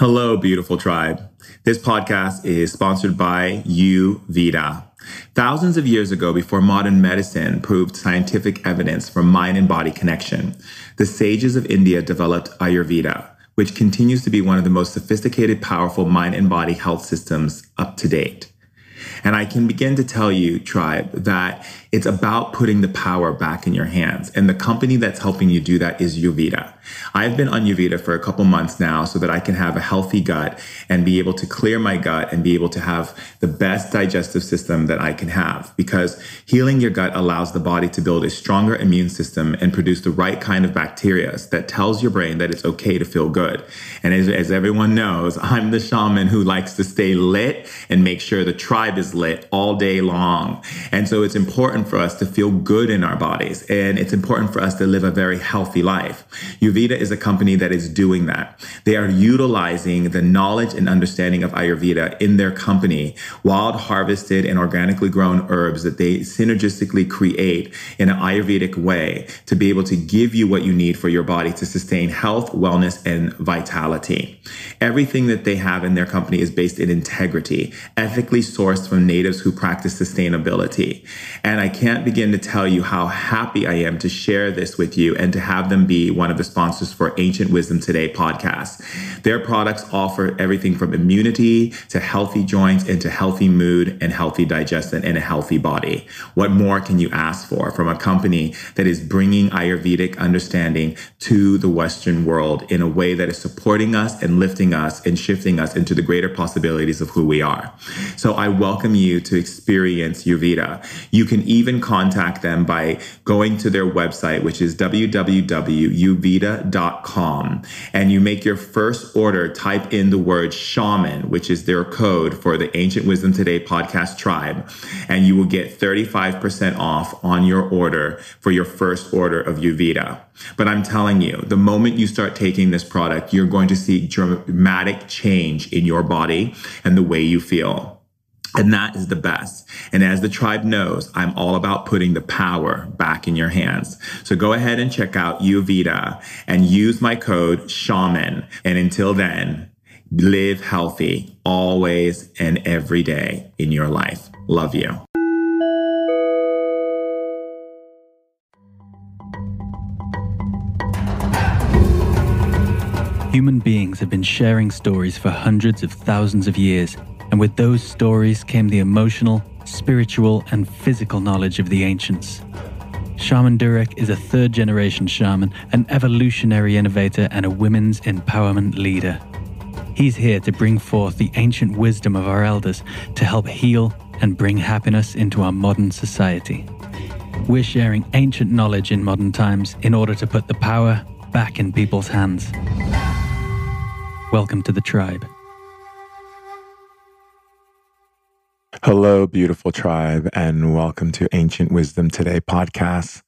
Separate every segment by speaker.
Speaker 1: Hello, beautiful tribe. This podcast is sponsored by Ayurveda. Thousands of years ago, before modern medicine proved scientific evidence for mind and body connection, the sages of India developed Ayurveda, which continues to be one of the most sophisticated, powerful mind and body health systems up to date. And I can begin to tell you, tribe, that it's about putting the power back in your hands. And the company that's helping you do that is Ayurveda. I've been on Ayurveda for a couple months now so that I can have a healthy gut and be able to clear my gut and be able to have the best digestive system that I can have. Because healing your gut allows the body to build a stronger immune system and produce the right kind of bacteria that tells your brain that it's okay to feel good. And as, as everyone knows, I'm the shaman who likes to stay lit and make sure the tribe is lit all day long. And so it's important important for us to feel good in our bodies and it's important for us to live a very healthy life. Ayurveda is a company that is doing that. They are utilizing the knowledge and understanding of Ayurveda in their company, wild harvested and organically grown herbs that they synergistically create in an Ayurvedic way to be able to give you what you need for your body to sustain health, wellness, and vitality. Everything that they have in their company is based in integrity, ethically sourced from natives who practice sustainability. And I can't begin to tell you how happy I am to share this with you and to have them be one of the sponsors for Ancient Wisdom Today podcast. Their products offer everything from immunity to healthy joints and to healthy mood and healthy digestion and a healthy body. What more can you ask for from a company that is bringing Ayurvedic understanding to the Western world in a way that is supporting us and lifting us and shifting us into the greater possibilities of who we are? So I welcome you to experience Ayurveda. You can even contact them by going to their website, which is www.ayurveda.com. And you make your first order, type in the word shaman, which is their code for the Ancient Wisdom Today podcast tribe. And you will get 35% off on your order for your first order of Ayurveda. But I'm telling you, the moment you start taking this product, you're going to see dramatic change in your body and the way you feel. And that is the best. And as the tribe knows, I'm all about putting the power back in your hands. So go ahead and check out Ayurveda and use my code shaman. And until then, live healthy always and every day in your life. Love you.
Speaker 2: Human beings have been sharing stories for hundreds of thousands of years and with those stories came the emotional, spiritual, and physical knowledge of the ancients. Shaman Durek is a third generation shaman, an evolutionary innovator, and a women's empowerment leader. He's here to bring forth the ancient wisdom of our elders to help heal and bring happiness into our modern society. We're sharing ancient knowledge in modern times in order to put the power back in people's hands. Welcome to the tribe.
Speaker 3: Hello, beautiful tribe, and welcome to Ancient Wisdom Today podcast.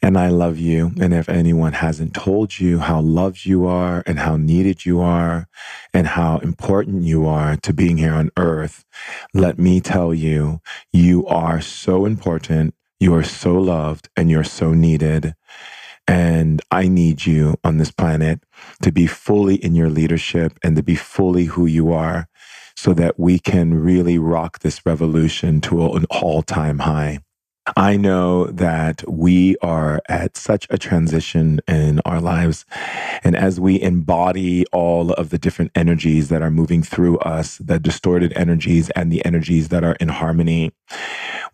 Speaker 3: And I love you. And if anyone hasn't told you how loved you are and how needed you are and how important you are to being here on earth, let me tell you, you are so important. You are so loved and you're so needed. And I need you on this planet to be fully in your leadership and to be fully who you are so that we can really rock this revolution to an all time high. I know that we are at such a transition in our lives. And as we embody all of the different energies that are moving through us, the distorted energies and the energies that are in harmony,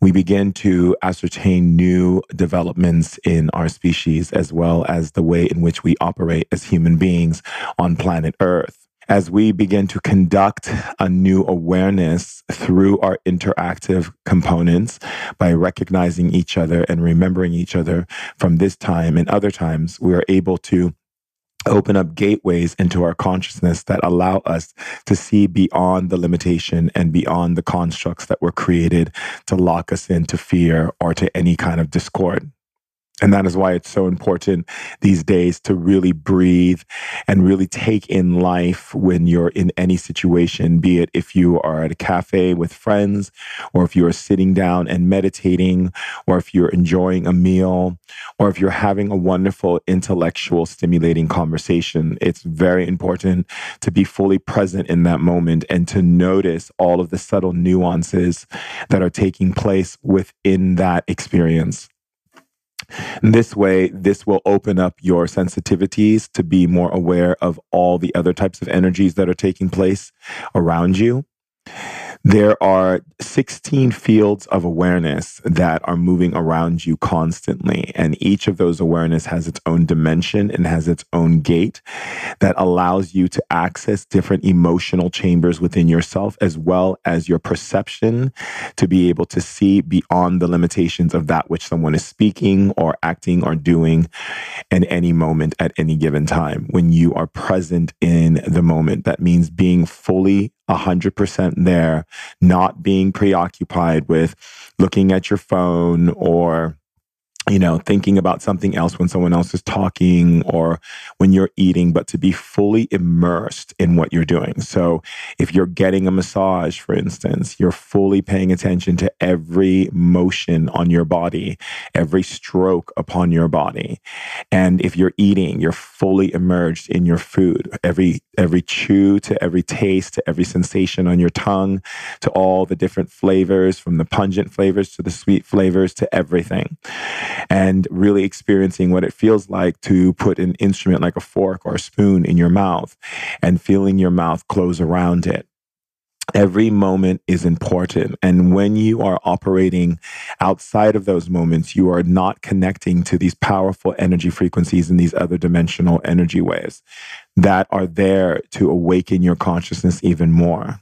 Speaker 3: we begin to ascertain new developments in our species, as well as the way in which we operate as human beings on planet Earth as we begin to conduct a new awareness through our interactive components by recognizing each other and remembering each other from this time and other times, we are able to open up gateways into our consciousness that allow us to see beyond the limitation and beyond the constructs that were created to lock us into fear or to any kind of discord. And that is why it's so important these days to really breathe and really take in life when you're in any situation, be it if you are at a cafe with friends, or if you are sitting down and meditating, or if you're enjoying a meal, or if you're having a wonderful intellectual stimulating conversation. It's very important to be fully present in that moment and to notice all of the subtle nuances that are taking place within that experience. This way, this will open up your sensitivities to be more aware of all the other types of energies that are taking place around you. There are 16 fields of awareness that are moving around you constantly. And each of those awareness has its own dimension and has its own gate that allows you to access different emotional chambers within yourself, as well as your perception to be able to see beyond the limitations of that which someone is speaking or acting or doing in any moment at any given time. When you are present in the moment, that means being fully 100% there, not being preoccupied with looking at your phone or you know, thinking about something else when someone else is talking or when you're eating, but to be fully immersed in what you're doing. So, if you're getting a massage, for instance, you're fully paying attention to every motion on your body, every stroke upon your body. And if you're eating, you're fully immersed in your food, every every chew to every taste to every sensation on your tongue to all the different flavors from the pungent flavors to the sweet flavors to everything and really experiencing what it feels like to put an instrument like a fork or a spoon in your mouth and feeling your mouth close around it. Every moment is important. And when you are operating outside of those moments, you are not connecting to these powerful energy frequencies and these other dimensional energy waves that are there to awaken your consciousness even more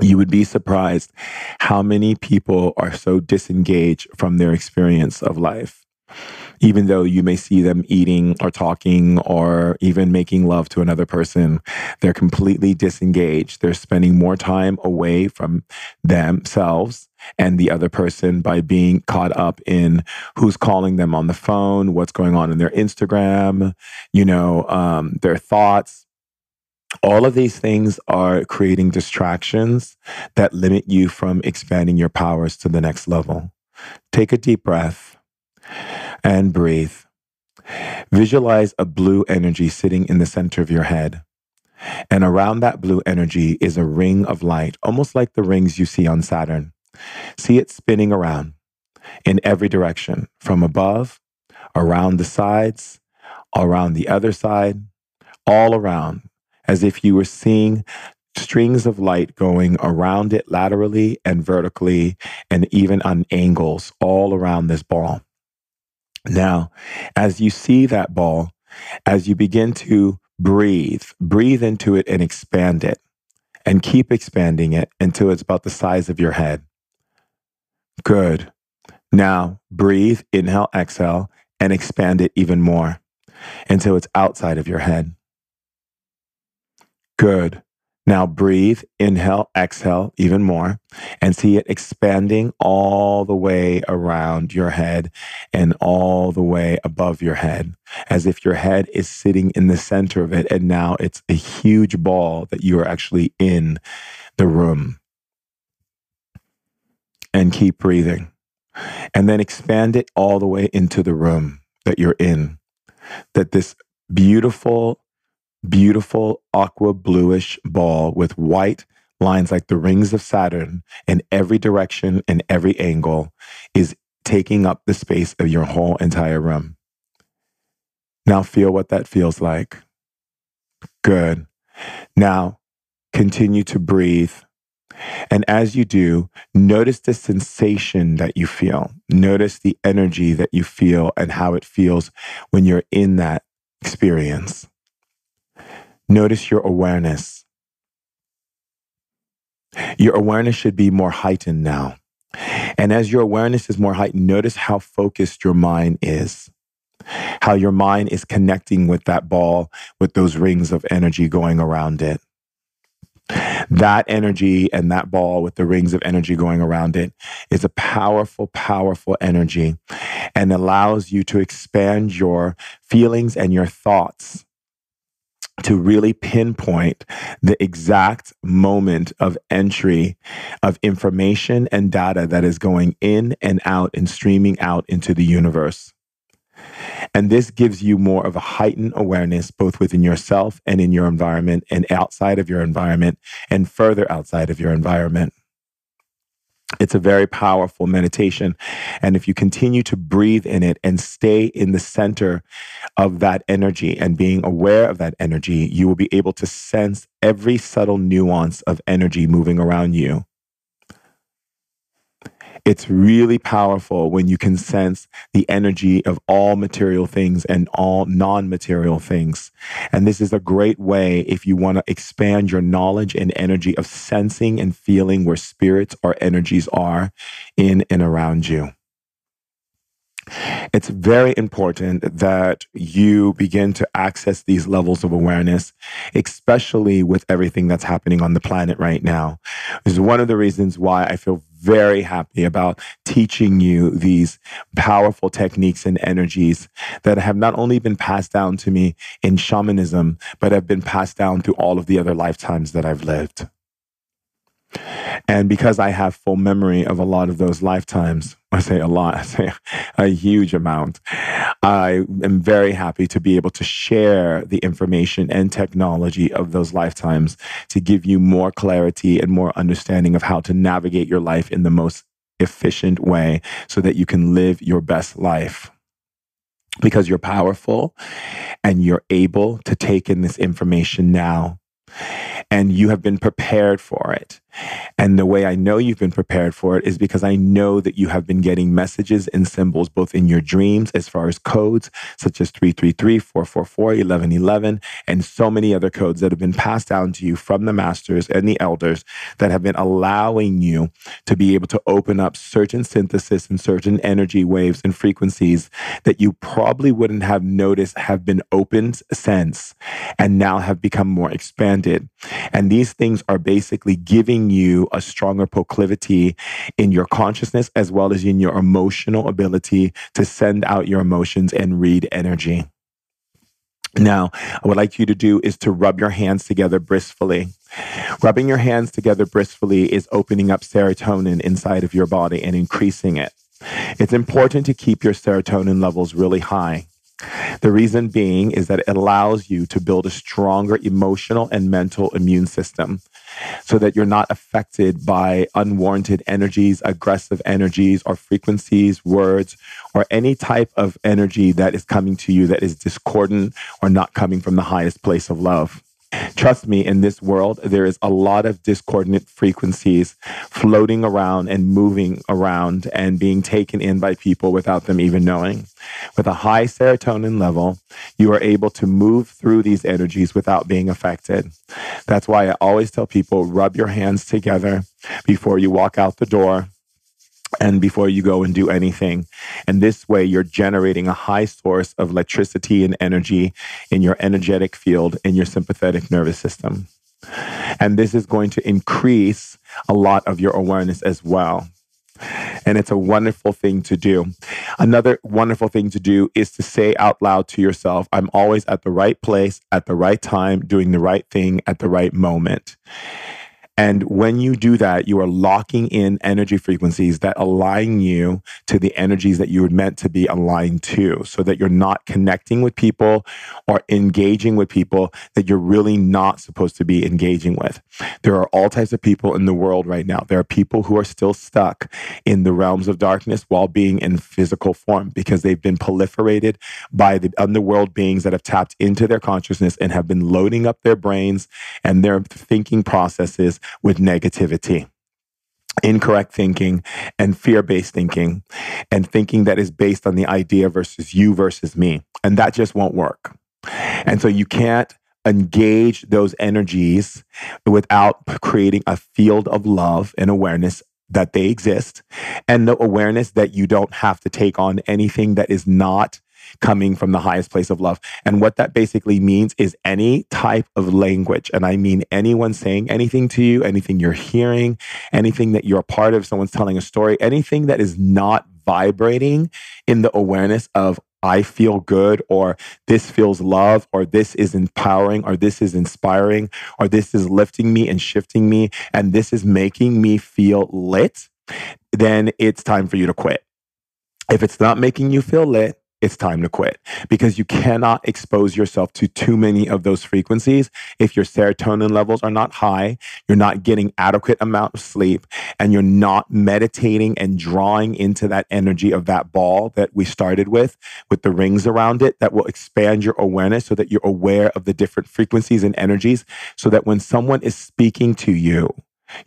Speaker 3: you would be surprised how many people are so disengaged from their experience of life. Even though you may see them eating or talking or even making love to another person, they're completely disengaged. They're spending more time away from themselves and the other person by being caught up in who's calling them on the phone, what's going on in their Instagram, you know, um, their thoughts all of these things are creating distractions that limit you from expanding your powers to the next level. Take a deep breath and breathe. Visualize a blue energy sitting in the center of your head. And around that blue energy is a ring of light, almost like the rings you see on Saturn. See it spinning around in every direction, from above, around the sides, around the other side, all around as if you were seeing strings of light going around it laterally and vertically, and even on angles all around this ball. Now, as you see that ball, as you begin to breathe, breathe into it and expand it, and keep expanding it until it's about the size of your head. Good. Now, breathe, inhale, exhale, and expand it even more until it's outside of your head. Good. Now breathe, inhale, exhale even more, and see it expanding all the way around your head and all the way above your head, as if your head is sitting in the center of it. And now it's a huge ball that you are actually in the room. And keep breathing. And then expand it all the way into the room that you're in. That this beautiful, beautiful aqua bluish ball with white lines like the rings of Saturn in every direction and every angle is taking up the space of your whole entire room. Now feel what that feels like. Good. Now continue to breathe. And as you do, notice the sensation that you feel. Notice the energy that you feel and how it feels when you're in that experience. Notice your awareness. Your awareness should be more heightened now. And as your awareness is more heightened, notice how focused your mind is, how your mind is connecting with that ball, with those rings of energy going around it. That energy and that ball with the rings of energy going around it is a powerful, powerful energy and allows you to expand your feelings and your thoughts to really pinpoint the exact moment of entry of information and data that is going in and out and streaming out into the universe. And this gives you more of a heightened awareness, both within yourself and in your environment, and outside of your environment, and further outside of your environment. It's a very powerful meditation. And if you continue to breathe in it and stay in the center of that energy and being aware of that energy, you will be able to sense every subtle nuance of energy moving around you. It's really powerful when you can sense the energy of all material things and all non material things. And this is a great way if you want to expand your knowledge and energy of sensing and feeling where spirits or energies are in and around you. It's very important that you begin to access these levels of awareness, especially with everything that's happening on the planet right now. This is one of the reasons why I feel very happy about teaching you these powerful techniques and energies that have not only been passed down to me in shamanism, but have been passed down through all of the other lifetimes that I've lived. And because I have full memory of a lot of those lifetimes, I say a lot, I say a huge amount, I am very happy to be able to share the information and technology of those lifetimes to give you more clarity and more understanding of how to navigate your life in the most efficient way so that you can live your best life. Because you're powerful and you're able to take in this information now and you have been prepared for it. And the way I know you've been prepared for it is because I know that you have been getting messages and symbols both in your dreams as far as codes such as 333, 444, 1111, and so many other codes that have been passed down to you from the masters and the elders that have been allowing you to be able to open up certain synthesis and certain energy waves and frequencies that you probably wouldn't have noticed have been opened since and now have become more expanded. And these things are basically giving you a stronger proclivity in your consciousness as well as in your emotional ability to send out your emotions and read energy. Now, I would like you to do is to rub your hands together blissfully. Rubbing your hands together blissfully is opening up serotonin inside of your body and increasing it. It's important to keep your serotonin levels really high. The reason being is that it allows you to build a stronger emotional and mental immune system so that you're not affected by unwarranted energies, aggressive energies, or frequencies, words, or any type of energy that is coming to you that is discordant or not coming from the highest place of love. Trust me, in this world, there is a lot of discordant frequencies floating around and moving around and being taken in by people without them even knowing. With a high serotonin level, you are able to move through these energies without being affected. That's why I always tell people rub your hands together before you walk out the door and before you go and do anything. And this way, you're generating a high source of electricity and energy in your energetic field in your sympathetic nervous system. And this is going to increase a lot of your awareness as well. And it's a wonderful thing to do. Another wonderful thing to do is to say out loud to yourself, I'm always at the right place at the right time, doing the right thing at the right moment. And when you do that, you are locking in energy frequencies that align you to the energies that you were meant to be aligned to so that you're not connecting with people or engaging with people that you're really not supposed to be engaging with. There are all types of people in the world right now. There are people who are still stuck in the realms of darkness while being in physical form because they've been proliferated by the underworld beings that have tapped into their consciousness and have been loading up their brains and their thinking processes with negativity incorrect thinking and fear based thinking and thinking that is based on the idea versus you versus me. And that just won't work. And so you can't engage those energies without creating a field of love and awareness that they exist and the awareness that you don't have to take on anything that is not coming from the highest place of love. And what that basically means is any type of language. And I mean anyone saying anything to you, anything you're hearing, anything that you're a part of, someone's telling a story, anything that is not vibrating in the awareness of I feel good, or this feels love, or this is empowering, or this is inspiring, or this is lifting me and shifting me, and this is making me feel lit, then it's time for you to quit. If it's not making you feel lit, it's time to quit. Because you cannot expose yourself to too many of those frequencies if your serotonin levels are not high you're not getting adequate amount of sleep and you're not meditating and drawing into that energy of that ball that we started with with the rings around it that will expand your awareness so that you're aware of the different frequencies and energies so that when someone is speaking to you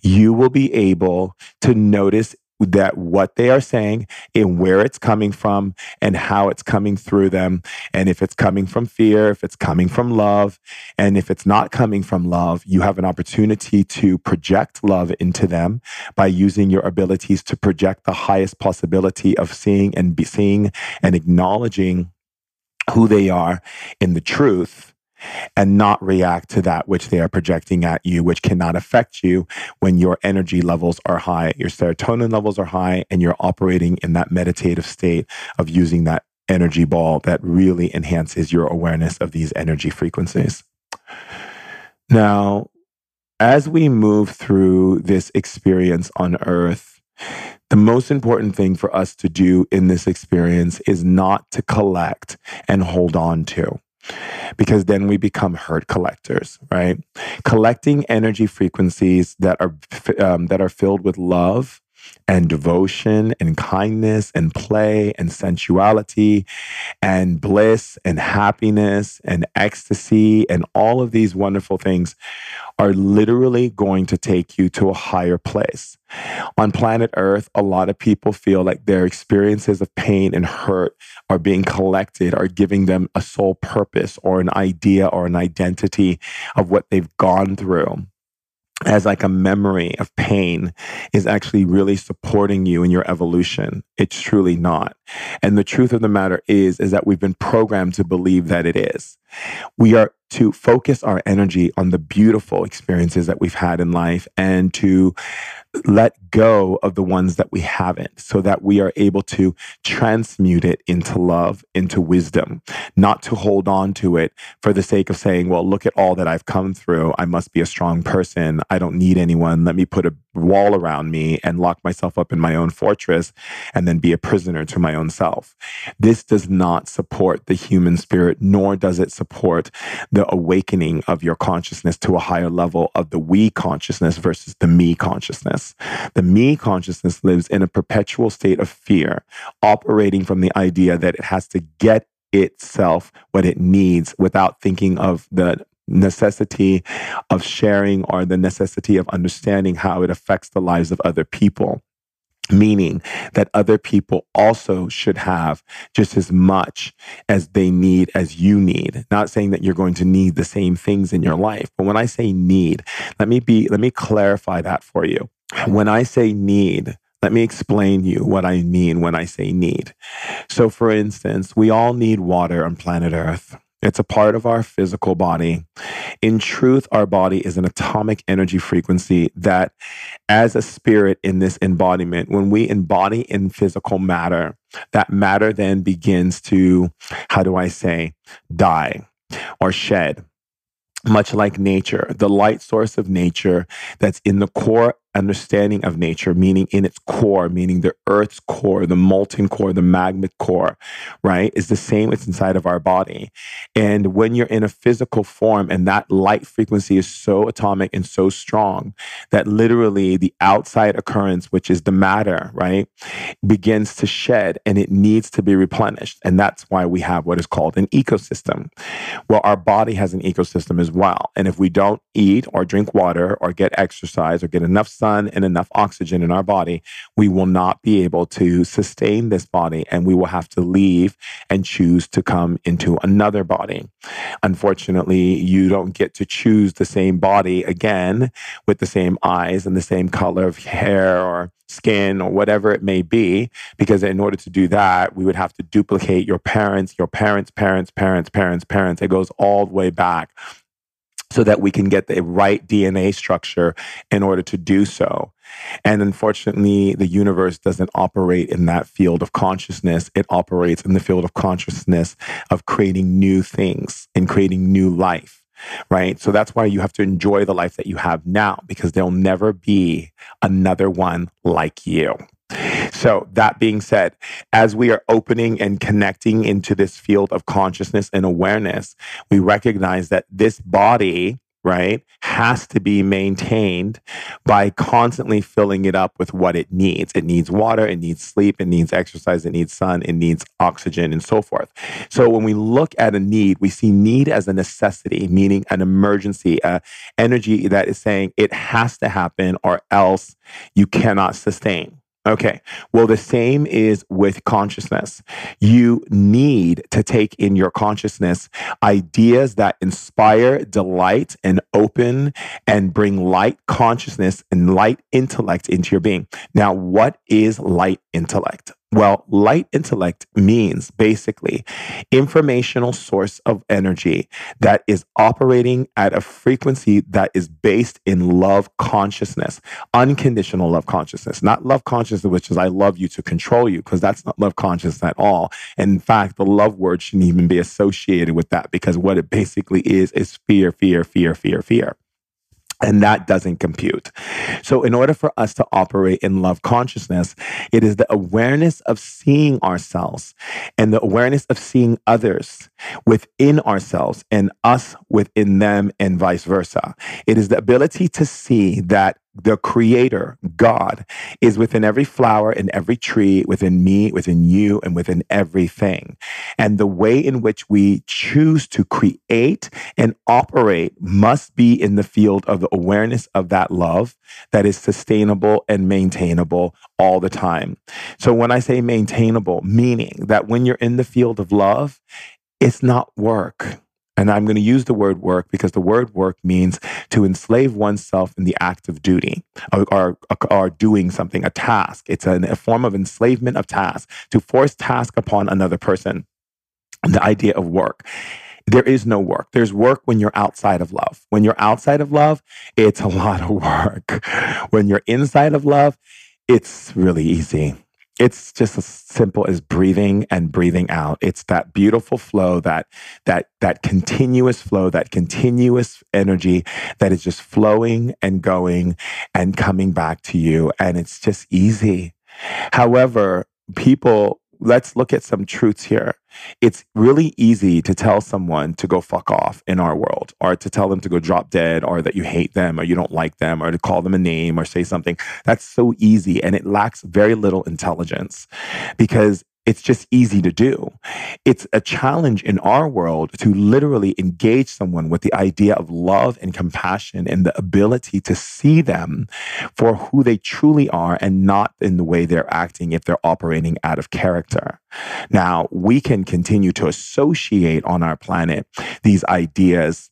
Speaker 3: you will be able to notice that what they are saying and where it's coming from and how it's coming through them. And if it's coming from fear, if it's coming from love, and if it's not coming from love, you have an opportunity to project love into them by using your abilities to project the highest possibility of seeing and be seeing and acknowledging who they are in the truth and not react to that which they are projecting at you, which cannot affect you when your energy levels are high, your serotonin levels are high, and you're operating in that meditative state of using that energy ball that really enhances your awareness of these energy frequencies. Now, as we move through this experience on earth, the most important thing for us to do in this experience is not to collect and hold on to because then we become hurt collectors, right? Collecting energy frequencies that are um, that are filled with love and devotion and kindness and play and sensuality and bliss and happiness and ecstasy and all of these wonderful things are literally going to take you to a higher place. On planet Earth, a lot of people feel like their experiences of pain and hurt are being collected, are giving them a soul purpose or an idea or an identity of what they've gone through as like a memory of pain is actually really supporting you in your evolution. It's truly not. And the truth of the matter is is that we've been programmed to believe that it is. We are to focus our energy on the beautiful experiences that we've had in life and to let go of the ones that we haven't so that we are able to transmute it into love, into wisdom, not to hold on to it for the sake of saying, well, look at all that I've come through. I must be a strong person. I don't need anyone. Let me put a wall around me and lock myself up in my own fortress and then be a prisoner to my own self. This does not support the human spirit, nor does it support the awakening of your consciousness to a higher level of the we consciousness versus the me consciousness. The me consciousness lives in a perpetual state of fear, operating from the idea that it has to get itself what it needs without thinking of the necessity of sharing or the necessity of understanding how it affects the lives of other people meaning that other people also should have just as much as they need as you need not saying that you're going to need the same things in your life but when i say need let me be let me clarify that for you when i say need let me explain you what I mean when I say need. So, for instance, we all need water on planet Earth. It's a part of our physical body. In truth, our body is an atomic energy frequency that, as a spirit in this embodiment, when we embody in physical matter, that matter then begins to, how do I say, die or shed much like nature, the light source of nature that's in the core understanding of nature, meaning in its core, meaning the earth's core, the molten core, the magnet core, right, is the same it's inside of our body. And when you're in a physical form and that light frequency is so atomic and so strong that literally the outside occurrence, which is the matter, right, begins to shed and it needs to be replenished. And that's why we have what is called an ecosystem. Well, our body has an ecosystem as well. And if we don't eat or drink water or get exercise or get enough sun and enough oxygen in our body, we will not be able to sustain this body and we will have to leave and choose to come into another body. Unfortunately, you don't get to choose the same body again with the same eyes and the same color of hair or skin or whatever it may be, because in order to do that, we would have to duplicate your parents, your parents, parents, parents, parents, parents. It goes all the way back so that we can get the right DNA structure in order to do so. And unfortunately, the universe doesn't operate in that field of consciousness. It operates in the field of consciousness of creating new things and creating new life right? So that's why you have to enjoy the life that you have now because there'll never be another one like you. So, that being said, as we are opening and connecting into this field of consciousness and awareness, we recognize that this body, right, has to be maintained by constantly filling it up with what it needs. It needs water, it needs sleep, it needs exercise, it needs sun, it needs oxygen, and so forth. So, when we look at a need, we see need as a necessity, meaning an emergency, uh, energy that is saying it has to happen or else you cannot sustain. Okay. Well, the same is with consciousness. You need to take in your consciousness ideas that inspire, delight, and open and bring light consciousness and light intellect into your being. Now, what is light intellect? Well, light intellect means basically informational source of energy that is operating at a frequency that is based in love consciousness, unconditional love consciousness, not love consciousness, which is I love you to control you, because that's not love consciousness at all. And in fact, the love word shouldn't even be associated with that because what it basically is is fear, fear, fear, fear, fear. And that doesn't compute. So, in order for us to operate in love consciousness, it is the awareness of seeing ourselves and the awareness of seeing others within ourselves and us within them, and vice versa. It is the ability to see that the creator, God, is within every flower and every tree, within me, within you, and within everything. And the way in which we choose to create and operate must be in the field of the awareness of that love that is sustainable and maintainable all the time. So when I say maintainable, meaning that when you're in the field of love, it's not work and I'm going to use the word work because the word work means to enslave oneself in the act of duty or, or, or doing something, a task. It's a form of enslavement of task, to force task upon another person. The idea of work there is no work. There's work when you're outside of love. When you're outside of love, it's a lot of work. When you're inside of love, it's really easy it's just as simple as breathing and breathing out. It's that beautiful flow that that that continuous flow that continuous energy that is just flowing and going and coming back to you. And it's just easy. However people let's look at some truths here. It's really easy to tell someone to go fuck off in our world, or to tell them to go drop dead, or that you hate them, or you don't like them, or to call them a name, or say something. That's so easy. And it lacks very little intelligence because it's just easy to do. It's a challenge in our world to literally engage someone with the idea of love and compassion and the ability to see them for who they truly are and not in the way they're acting if they're operating out of character. Now, we can continue to associate on our planet these ideas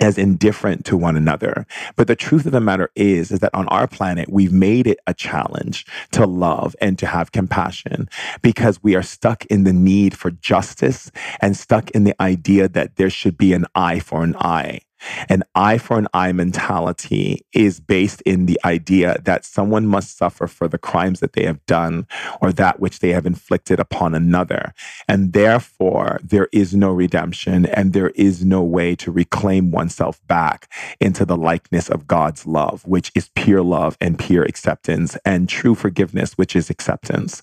Speaker 3: as indifferent to one another. But the truth of the matter is, is that on our planet, we've made it a challenge to love and to have compassion because we are stuck in the need for justice and stuck in the idea that there should be an eye for an eye. An eye for an eye mentality is based in the idea that someone must suffer for the crimes that they have done or that which they have inflicted upon another. And therefore, there is no redemption and there is no way to reclaim oneself back into the likeness of God's love, which is pure love and pure acceptance, and true forgiveness, which is acceptance.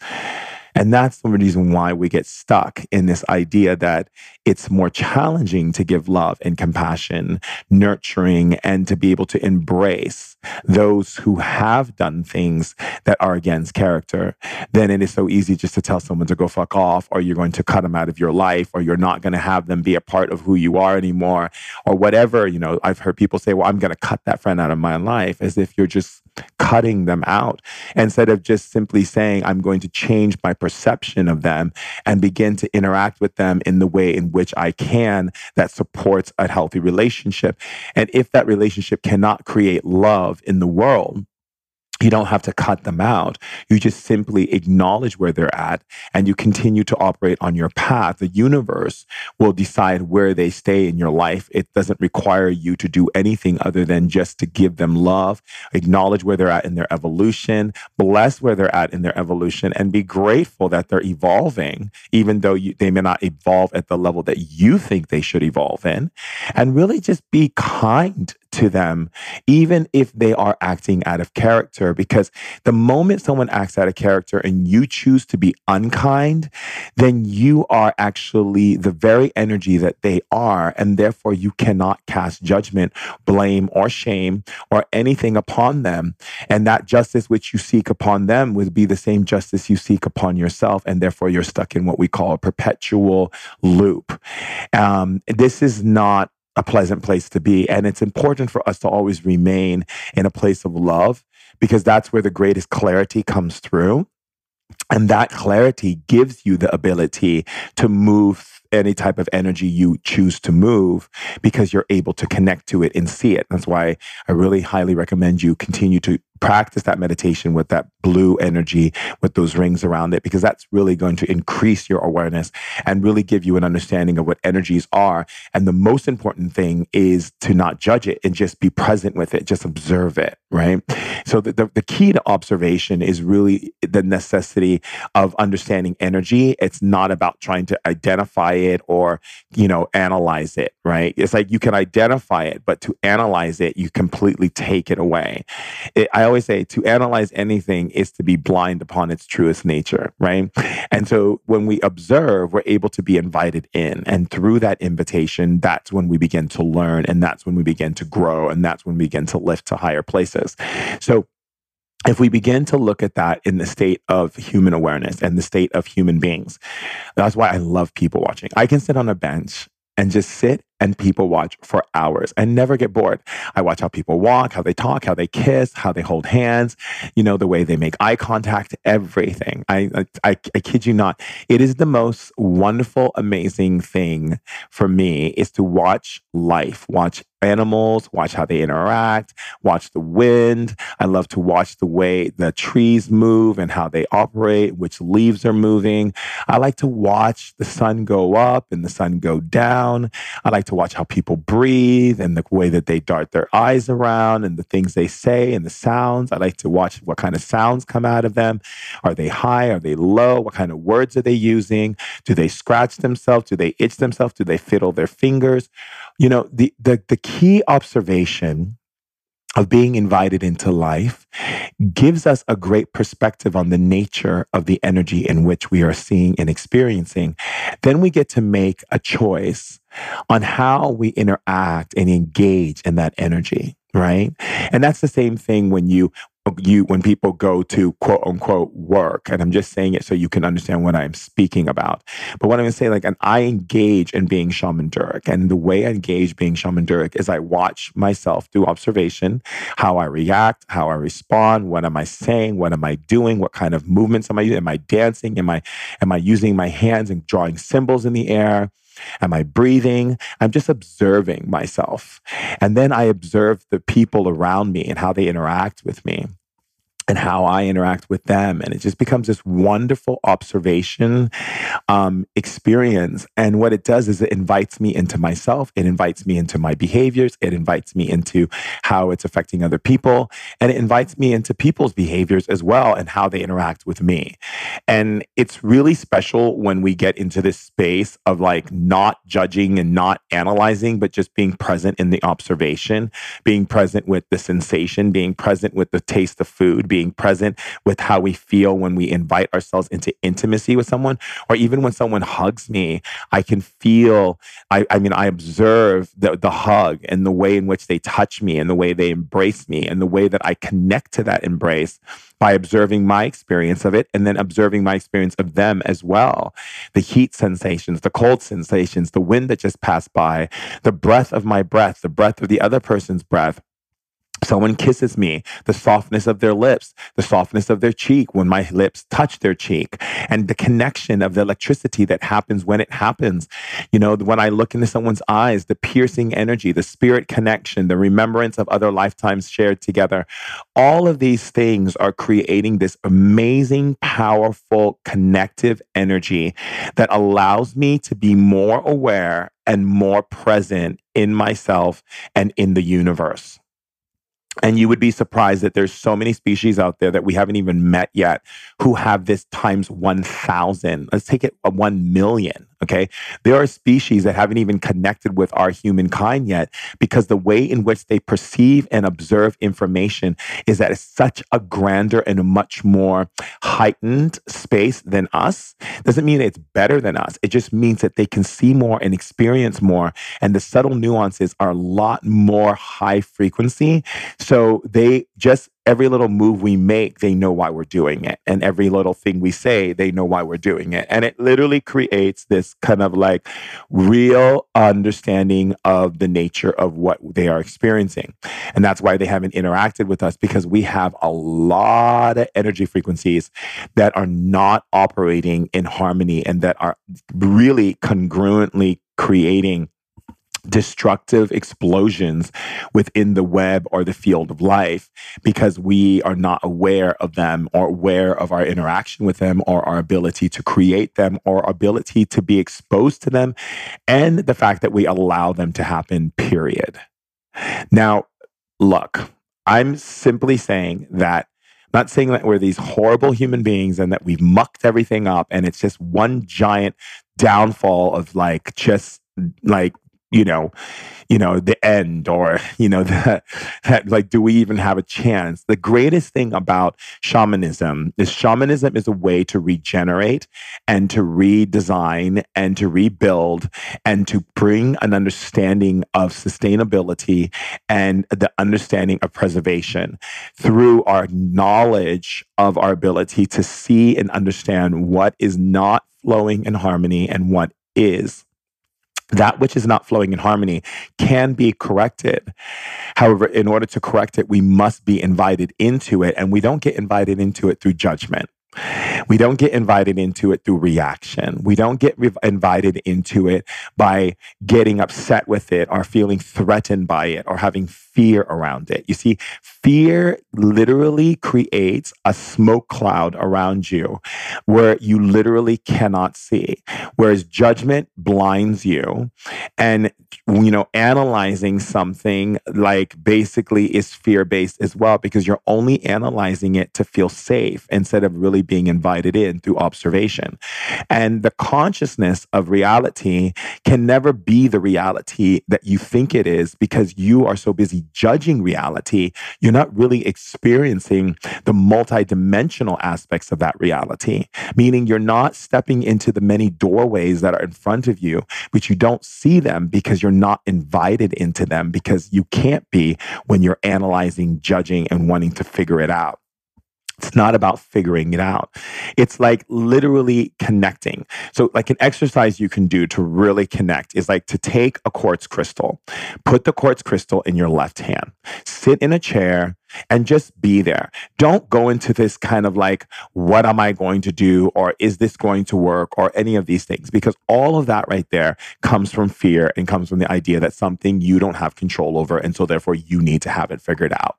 Speaker 3: And that's the reason why we get stuck in this idea that it's more challenging to give love and compassion, nurturing, and to be able to embrace those who have done things that are against character. Then it is so easy just to tell someone to go fuck off, or you're going to cut them out of your life, or you're not going to have them be a part of who you are anymore, or whatever. You know, I've heard people say, well, I'm going to cut that friend out of my life as if you're just cutting them out instead of just simply saying, I'm going to change my perception of them and begin to interact with them in the way in which I can that supports a healthy relationship. And if that relationship cannot create love in the world, you don't have to cut them out. You just simply acknowledge where they're at and you continue to operate on your path. The universe will decide where they stay in your life. It doesn't require you to do anything other than just to give them love, acknowledge where they're at in their evolution, bless where they're at in their evolution, and be grateful that they're evolving, even though you, they may not evolve at the level that you think they should evolve in. And really just be kind to them, even if they are acting out of character. Because the moment someone acts out of character and you choose to be unkind, then you are actually the very energy that they are. And therefore, you cannot cast judgment, blame, or shame or anything upon them. And that justice which you seek upon them would be the same justice you seek upon yourself. And therefore, you're stuck in what we call a perpetual loop. Um, this is not a pleasant place to be. And it's important for us to always remain in a place of love because that's where the greatest clarity comes through. And that clarity gives you the ability to move any type of energy you choose to move because you're able to connect to it and see it. That's why I really highly recommend you continue to practice that meditation with that blue energy, with those rings around it, because that's really going to increase your awareness and really give you an understanding of what energies are. And the most important thing is to not judge it and just be present with it, just observe it, right? So the, the, the key to observation is really the necessity of understanding energy. It's not about trying to identify it or, you know, analyze it, right? It's like you can identify it, but to analyze it, you completely take it away. It, I always say to analyze anything is to be blind upon its truest nature, right? And so when we observe, we're able to be invited in. And through that invitation, that's when we begin to learn and that's when we begin to grow and that's when we begin to lift to higher places. So if we begin to look at that in the state of human awareness and the state of human beings, that's why I love people watching. I can sit on a bench and just sit and people watch for hours and never get bored. I watch how people walk, how they talk, how they kiss, how they hold hands, you know, the way they make eye contact, everything. I, I, I kid you not. It is the most wonderful, amazing thing for me is to watch life, watch animals, watch how they interact, watch the wind. I love to watch the way the trees move and how they operate, which leaves are moving. I like to watch the sun go up and the sun go down. I like to to watch how people breathe and the way that they dart their eyes around and the things they say and the sounds. I like to watch what kind of sounds come out of them. Are they high? Are they low? What kind of words are they using? Do they scratch themselves? Do they itch themselves? Do they fiddle their fingers? You know, the the, the key observation of being invited into life gives us a great perspective on the nature of the energy in which we are seeing and experiencing. Then we get to make a choice on how we interact and engage in that energy right and that's the same thing when you you when people go to quote unquote work and i'm just saying it so you can understand what i'm speaking about. But what i'm going to say like and i engage in being Shaman Durek and the way i engage being Shaman Durek is i watch myself do observation how i react how i respond what am i saying what am i doing what kind of movements am i using am i dancing am i am i using my hands and drawing symbols in the air Am I breathing? I'm just observing myself. And then I observe the people around me and how they interact with me and how I interact with them. And it just becomes this wonderful observation um, experience. And what it does is it invites me into myself, it invites me into my behaviors, it invites me into how it's affecting other people, and it invites me into people's behaviors as well and how they interact with me. And it's really special when we get into this space of like not judging and not analyzing, but just being present in the observation, being present with the sensation, being present with the taste of food being present with how we feel when we invite ourselves into intimacy with someone, or even when someone hugs me, I can feel, I, I mean, I observe the, the hug and the way in which they touch me and the way they embrace me and the way that I connect to that embrace by observing my experience of it and then observing my experience of them as well. The heat sensations, the cold sensations, the wind that just passed by, the breath of my breath, the breath of the other person's breath Someone kisses me, the softness of their lips, the softness of their cheek when my lips touch their cheek, and the connection of the electricity that happens when it happens. You know, when I look into someone's eyes, the piercing energy, the spirit connection, the remembrance of other lifetimes shared together. All of these things are creating this amazing, powerful, connective energy that allows me to be more aware and more present in myself and in the universe. And you would be surprised that there's so many species out there that we haven't even met yet who have this times 1,000. Let's take it 1 million. Okay. There are species that haven't even connected with our humankind yet because the way in which they perceive and observe information is that it's such a grander and much more heightened space than us. Doesn't mean it's better than us. It just means that they can see more and experience more. And the subtle nuances are a lot more high frequency. So they just every little move we make, they know why we're doing it. And every little thing we say, they know why we're doing it. And it literally creates this kind of like real understanding of the nature of what they are experiencing. And that's why they haven't interacted with us because we have a lot of energy frequencies that are not operating in harmony and that are really congruently creating destructive explosions within the web or the field of life because we are not aware of them or aware of our interaction with them or our ability to create them or our ability to be exposed to them and the fact that we allow them to happen, period. Now, look, I'm simply saying that not saying that we're these horrible human beings and that we've mucked everything up and it's just one giant downfall of like just like you know, you know, the end or, you know, that, that like, do we even have a chance? The greatest thing about shamanism is shamanism is a way to regenerate and to redesign and to rebuild and to bring an understanding of sustainability and the understanding of preservation through our knowledge of our ability to see and understand what is not flowing in harmony and what is that which is not flowing in harmony can be corrected. However, in order to correct it, we must be invited into it, and we don't get invited into it through judgment. We don't get invited into it through reaction. We don't get re- invited into it by getting upset with it or feeling threatened by it or having fear around it. You see, fear literally creates a smoke cloud around you where you literally cannot see, whereas judgment blinds you. And, you know, analyzing something like basically is fear based as well because you're only analyzing it to feel safe instead of really being invited in through observation. And the consciousness of reality can never be the reality that you think it is because you are so busy judging reality. You're not really experiencing the multidimensional aspects of that reality, meaning you're not stepping into the many doorways that are in front of you, but you don't see them because you're not invited into them because you can't be when you're analyzing, judging, and wanting to figure it out. It's not about figuring it out. It's like literally connecting. So, like an exercise you can do to really connect is like to take a quartz crystal, put the quartz crystal in your left hand, sit in a chair, and just be there. Don't go into this kind of like, what am I going to do? Or is this going to work? Or any of these things, because all of that right there comes from fear and comes from the idea that something you don't have control over. And so, therefore, you need to have it figured out.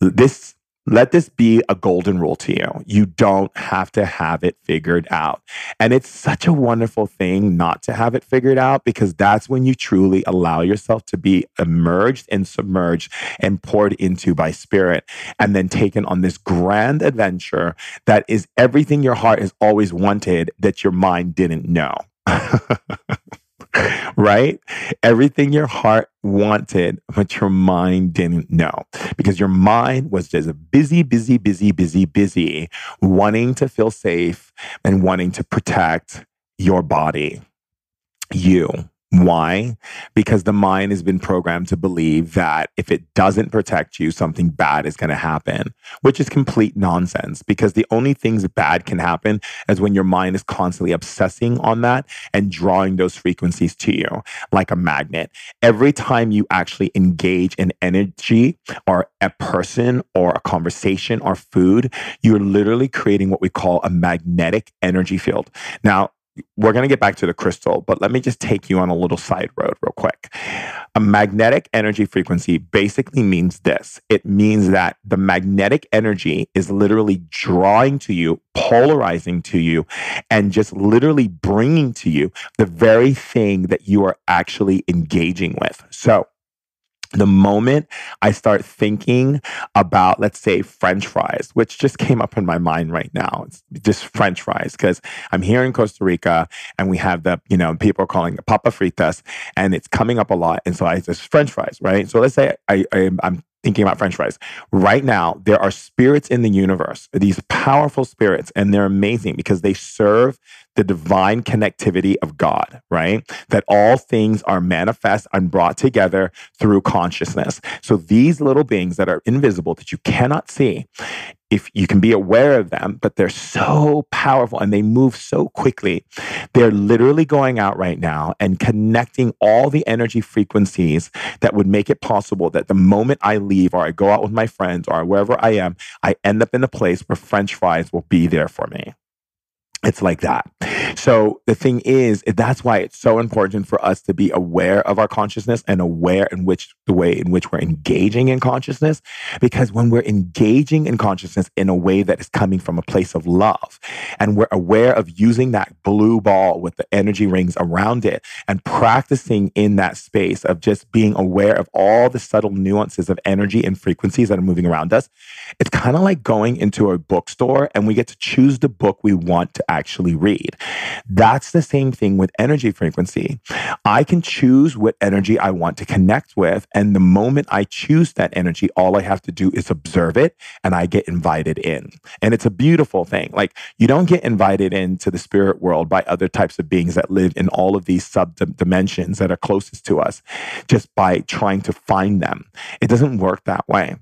Speaker 3: This let this be a golden rule to you. You don't have to have it figured out. And it's such a wonderful thing not to have it figured out because that's when you truly allow yourself to be emerged and submerged and poured into by spirit and then taken on this grand adventure that is everything your heart has always wanted that your mind didn't know. right? Everything your heart wanted, but your mind didn't know because your mind was just busy, busy, busy, busy, busy, wanting to feel safe and wanting to protect your body, you, Why? Because the mind has been programmed to believe that if it doesn't protect you, something bad is going to happen, which is complete nonsense because the only things bad can happen is when your mind is constantly obsessing on that and drawing those frequencies to you like a magnet. Every time you actually engage in energy or a person or a conversation or food, you're literally creating what we call a magnetic energy field. Now, we're going to get back to the crystal, but let me just take you on a little side road real quick. A magnetic energy frequency basically means this it means that the magnetic energy is literally drawing to you, polarizing to you, and just literally bringing to you the very thing that you are actually engaging with. So, the moment I start thinking about, let's say, French fries, which just came up in my mind right now, it's just French fries, because I'm here in Costa Rica and we have the, you know, people are calling it papa fritas and it's coming up a lot. And so I just French fries, right? So let's say I, I I'm thinking about french fries. Right now, there are spirits in the universe, these powerful spirits, and they're amazing because they serve the divine connectivity of God, right? That all things are manifest and brought together through consciousness. So these little beings that are invisible that you cannot see, if you can be aware of them, but they're so powerful and they move so quickly. They're literally going out right now and connecting all the energy frequencies that would make it possible that the moment I leave or I go out with my friends or wherever I am, I end up in a place where French fries will be there for me. It's like that. So the thing is, that's why it's so important for us to be aware of our consciousness and aware in which the way in which we're engaging in consciousness. Because when we're engaging in consciousness in a way that is coming from a place of love, and we're aware of using that blue ball with the energy rings around it and practicing in that space of just being aware of all the subtle nuances of energy and frequencies that are moving around us, it's kind of like going into a bookstore and we get to choose the book we want to actually read. That's the same thing with energy frequency. I can choose what energy I want to connect with. And the moment I choose that energy, all I have to do is observe it and I get invited in. And it's a beautiful thing. Like you don't get invited into the spirit world by other types of beings that live in all of these sub dimensions that are closest to us just by trying to find them. It doesn't work that way.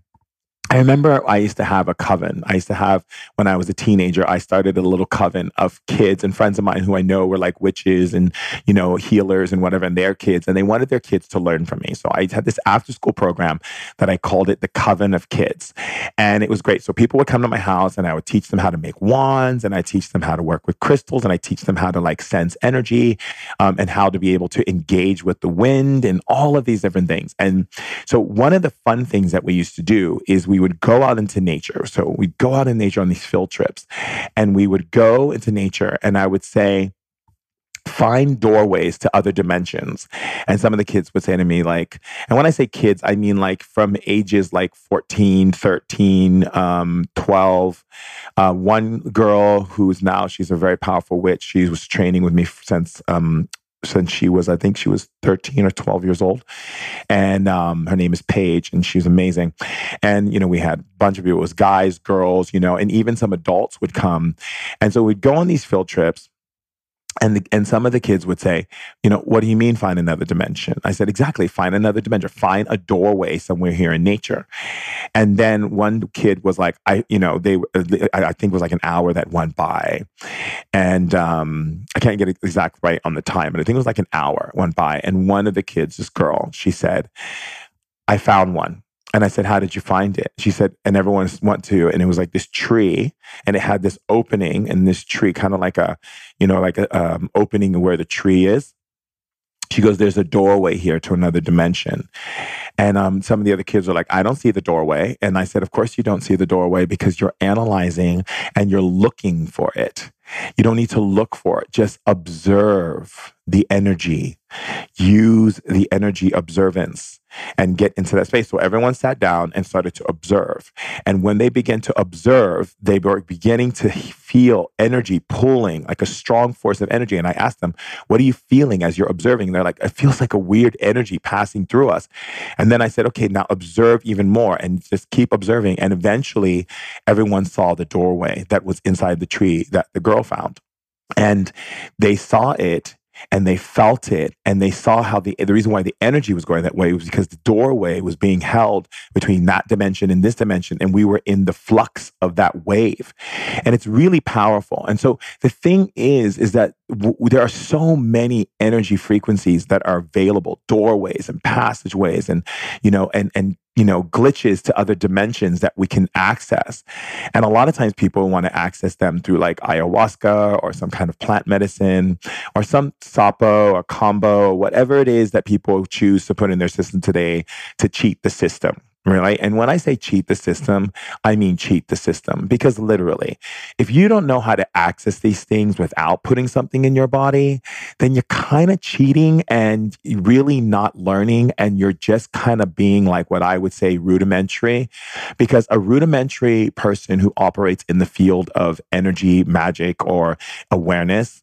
Speaker 3: I remember I used to have a coven. I used to have, when I was a teenager, I started a little coven of kids and friends of mine who I know were like witches and, you know, healers and whatever, and their kids. And they wanted their kids to learn from me. So I had this after school program that I called it the Coven of Kids. And it was great. So people would come to my house and I would teach them how to make wands and I teach them how to work with crystals and I teach them how to like sense energy um, and how to be able to engage with the wind and all of these different things. And so one of the fun things that we used to do is we we would go out into nature. So we'd go out in nature on these field trips and we would go into nature and I would say, find doorways to other dimensions. And some of the kids would say to me, like, and when I say kids, I mean like from ages like 14, 13, um, 12. Uh, one girl who's now, she's a very powerful witch. She was training with me since um, since she was, I think she was 13 or 12 years old. And um, her name is Paige, and she's amazing. And, you know, we had a bunch of people, it was guys, girls, you know, and even some adults would come. And so we'd go on these field trips and the, and some of the kids would say, you know, what do you mean find another dimension? I said, exactly, find another dimension, find a doorway somewhere here in nature. And then one kid was like, I, you know, they, I think it was like an hour that went by, and um, I can't get exact right on the time, but I think it was like an hour went by, and one of the kids, this girl, she said, I found one. And I said, How did you find it? She said, And everyone went to, and it was like this tree, and it had this opening, and this tree, kind of like a, you know, like a um, opening where the tree is. She goes, There's a doorway here to another dimension. And um, some of the other kids are like, I don't see the doorway. And I said, Of course, you don't see the doorway because you're analyzing and you're looking for it. You don't need to look for it. Just observe the energy. Use the energy observance and get into that space. So everyone sat down and started to observe. And when they began to observe, they were beginning to feel energy pulling, like a strong force of energy. And I asked them, What are you feeling as you're observing? And they're like, It feels like a weird energy passing through us. And then I said, Okay, now observe even more and just keep observing. And eventually, everyone saw the doorway that was inside the tree that the girl found. And they saw it and they felt it and they saw how the the reason why the energy was going that way was because the doorway was being held between that dimension and this dimension and we were in the flux of that wave. And it's really powerful. And so the thing is is that w- there are so many energy frequencies that are available doorways and passageways and you know and and you know, glitches to other dimensions that we can access. And a lot of times people want to access them through like ayahuasca or some kind of plant medicine or some sapo or kambo, whatever it is that people choose to put in their system today to cheat the system. Right. And when I say cheat the system, I mean cheat the system because literally, if you don't know how to access these things without putting something in your body, then you're kind of cheating and really not learning. And you're just kind of being like what I would say rudimentary because a rudimentary person who operates in the field of energy, magic, or awareness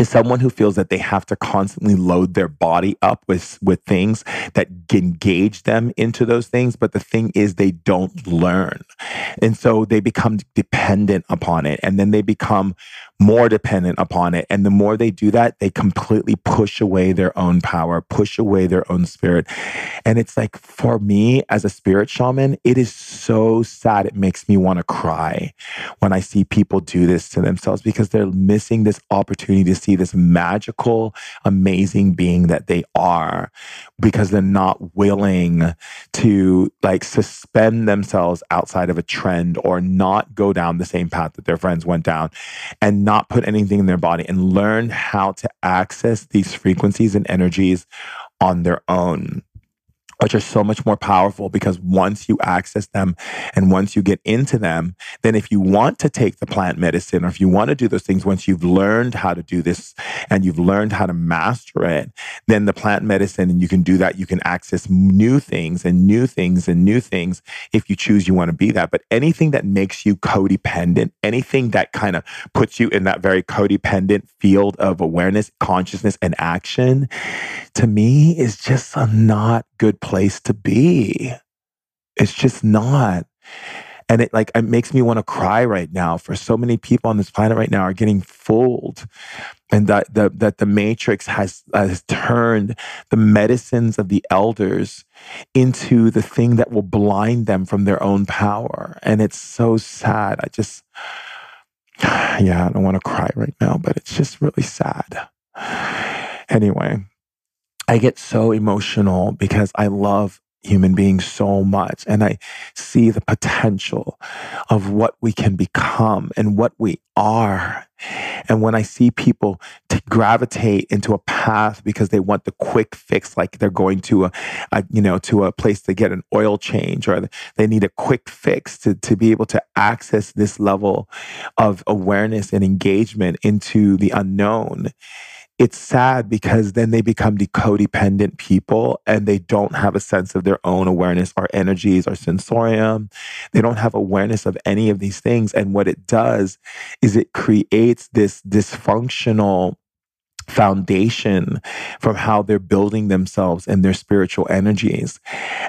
Speaker 3: is someone who feels that they have to constantly load their body up with with things that engage them into those things but the thing is they don't learn. And so they become dependent upon it and then they become more dependent upon it. And the more they do that they completely push away their own power push away their own spirit. And it's like for me as a spirit shaman it is so sad. It makes me want to cry when i see people do this to themselves because they're missing this opportunity to see this magical, amazing being that they are because they're not willing to like suspend themselves outside of a trend or not go down the same path that their friends went down. And not put anything in their body and learn how to access these frequencies and energies on their own which are so much more powerful because once you access them and once you get into them, then if you want to take the plant medicine or if you want to do those things, once you've learned how to do this and you've learned how to master it, then the plant medicine and you can do that. You can access new things and new things and new things if you choose you want to be that. But anything that makes you codependent, anything that kind of puts you in that very codependent field of awareness, consciousness, and action, to me is just a not good place to be. It's just not. And it like it makes me want to cry right now for so many people on this planet right now are getting fooled. And that the that the matrix has has turned the medicines of the elders into the thing that will blind them from their own power. And it's so sad. I just yeah, I don't want to cry right now, but it's just really sad. Anyway, I get so emotional because I love human beings so much and I see the potential of what we can become and what we are. And when I see people to gravitate into a path because they want the quick fix, like they're going to a, a, you know, to a place to get an oil change or they need a quick fix to, to be able to access this level of awareness and engagement into the unknown it's sad because then they become the codependent people and they don't have a sense of their own awareness or energies or sensorium. They don't have awareness of any of these things. And what it does is it creates this dysfunctional foundation from how they're building themselves and their spiritual energies.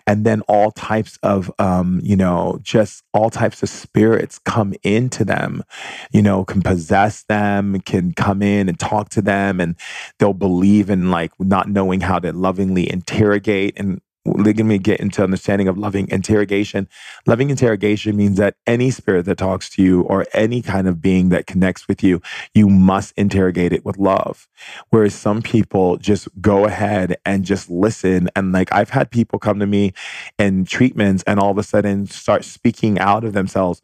Speaker 3: And then all types of um, you know just all types of spirits come into them you know can possess them can come in and talk to them and they'll believe in like not knowing how to lovingly interrogate and let me get into understanding of loving interrogation. Loving interrogation means that any spirit that talks to you or any kind of being that connects with you, you must interrogate it with love. Whereas some people just go ahead and just listen. And like I've had people come to me in treatments and all of a sudden start speaking out of themselves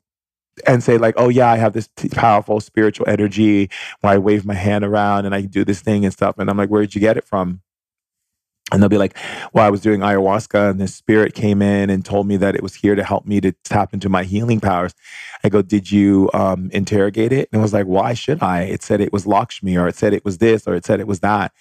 Speaker 3: and say like, oh yeah, I have this powerful spiritual energy where I wave my hand around and I do this thing and stuff. And I'm like, where did you get it from? And they'll be like, well, I was doing ayahuasca and this spirit came in and told me that it was here to help me to tap into my healing powers. I go, did you um, interrogate it? And it was like, why should I? It said it was Lakshmi or it said it was this or it said it was that.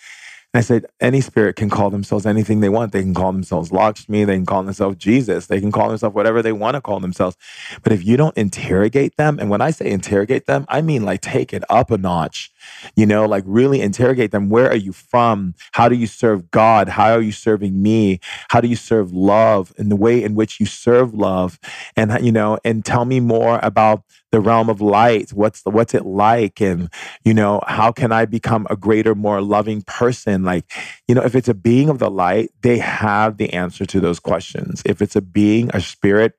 Speaker 3: And I said, any spirit can call themselves anything they want. They can call themselves Lakshmi. They can call themselves Jesus. They can call themselves whatever they want to call themselves. But if you don't interrogate them, and when I say interrogate them, I mean like take it up a notch You know, like really interrogate them. Where are you from? How do you serve God? How are you serving me? How do you serve love and the way in which you serve love? And, you know, and tell me more about the realm of light. What's the, what's it like? And, you know, how can I become a greater, more loving person? Like, you know, if it's a being of the light, they have the answer to those questions. If it's a being, a spirit,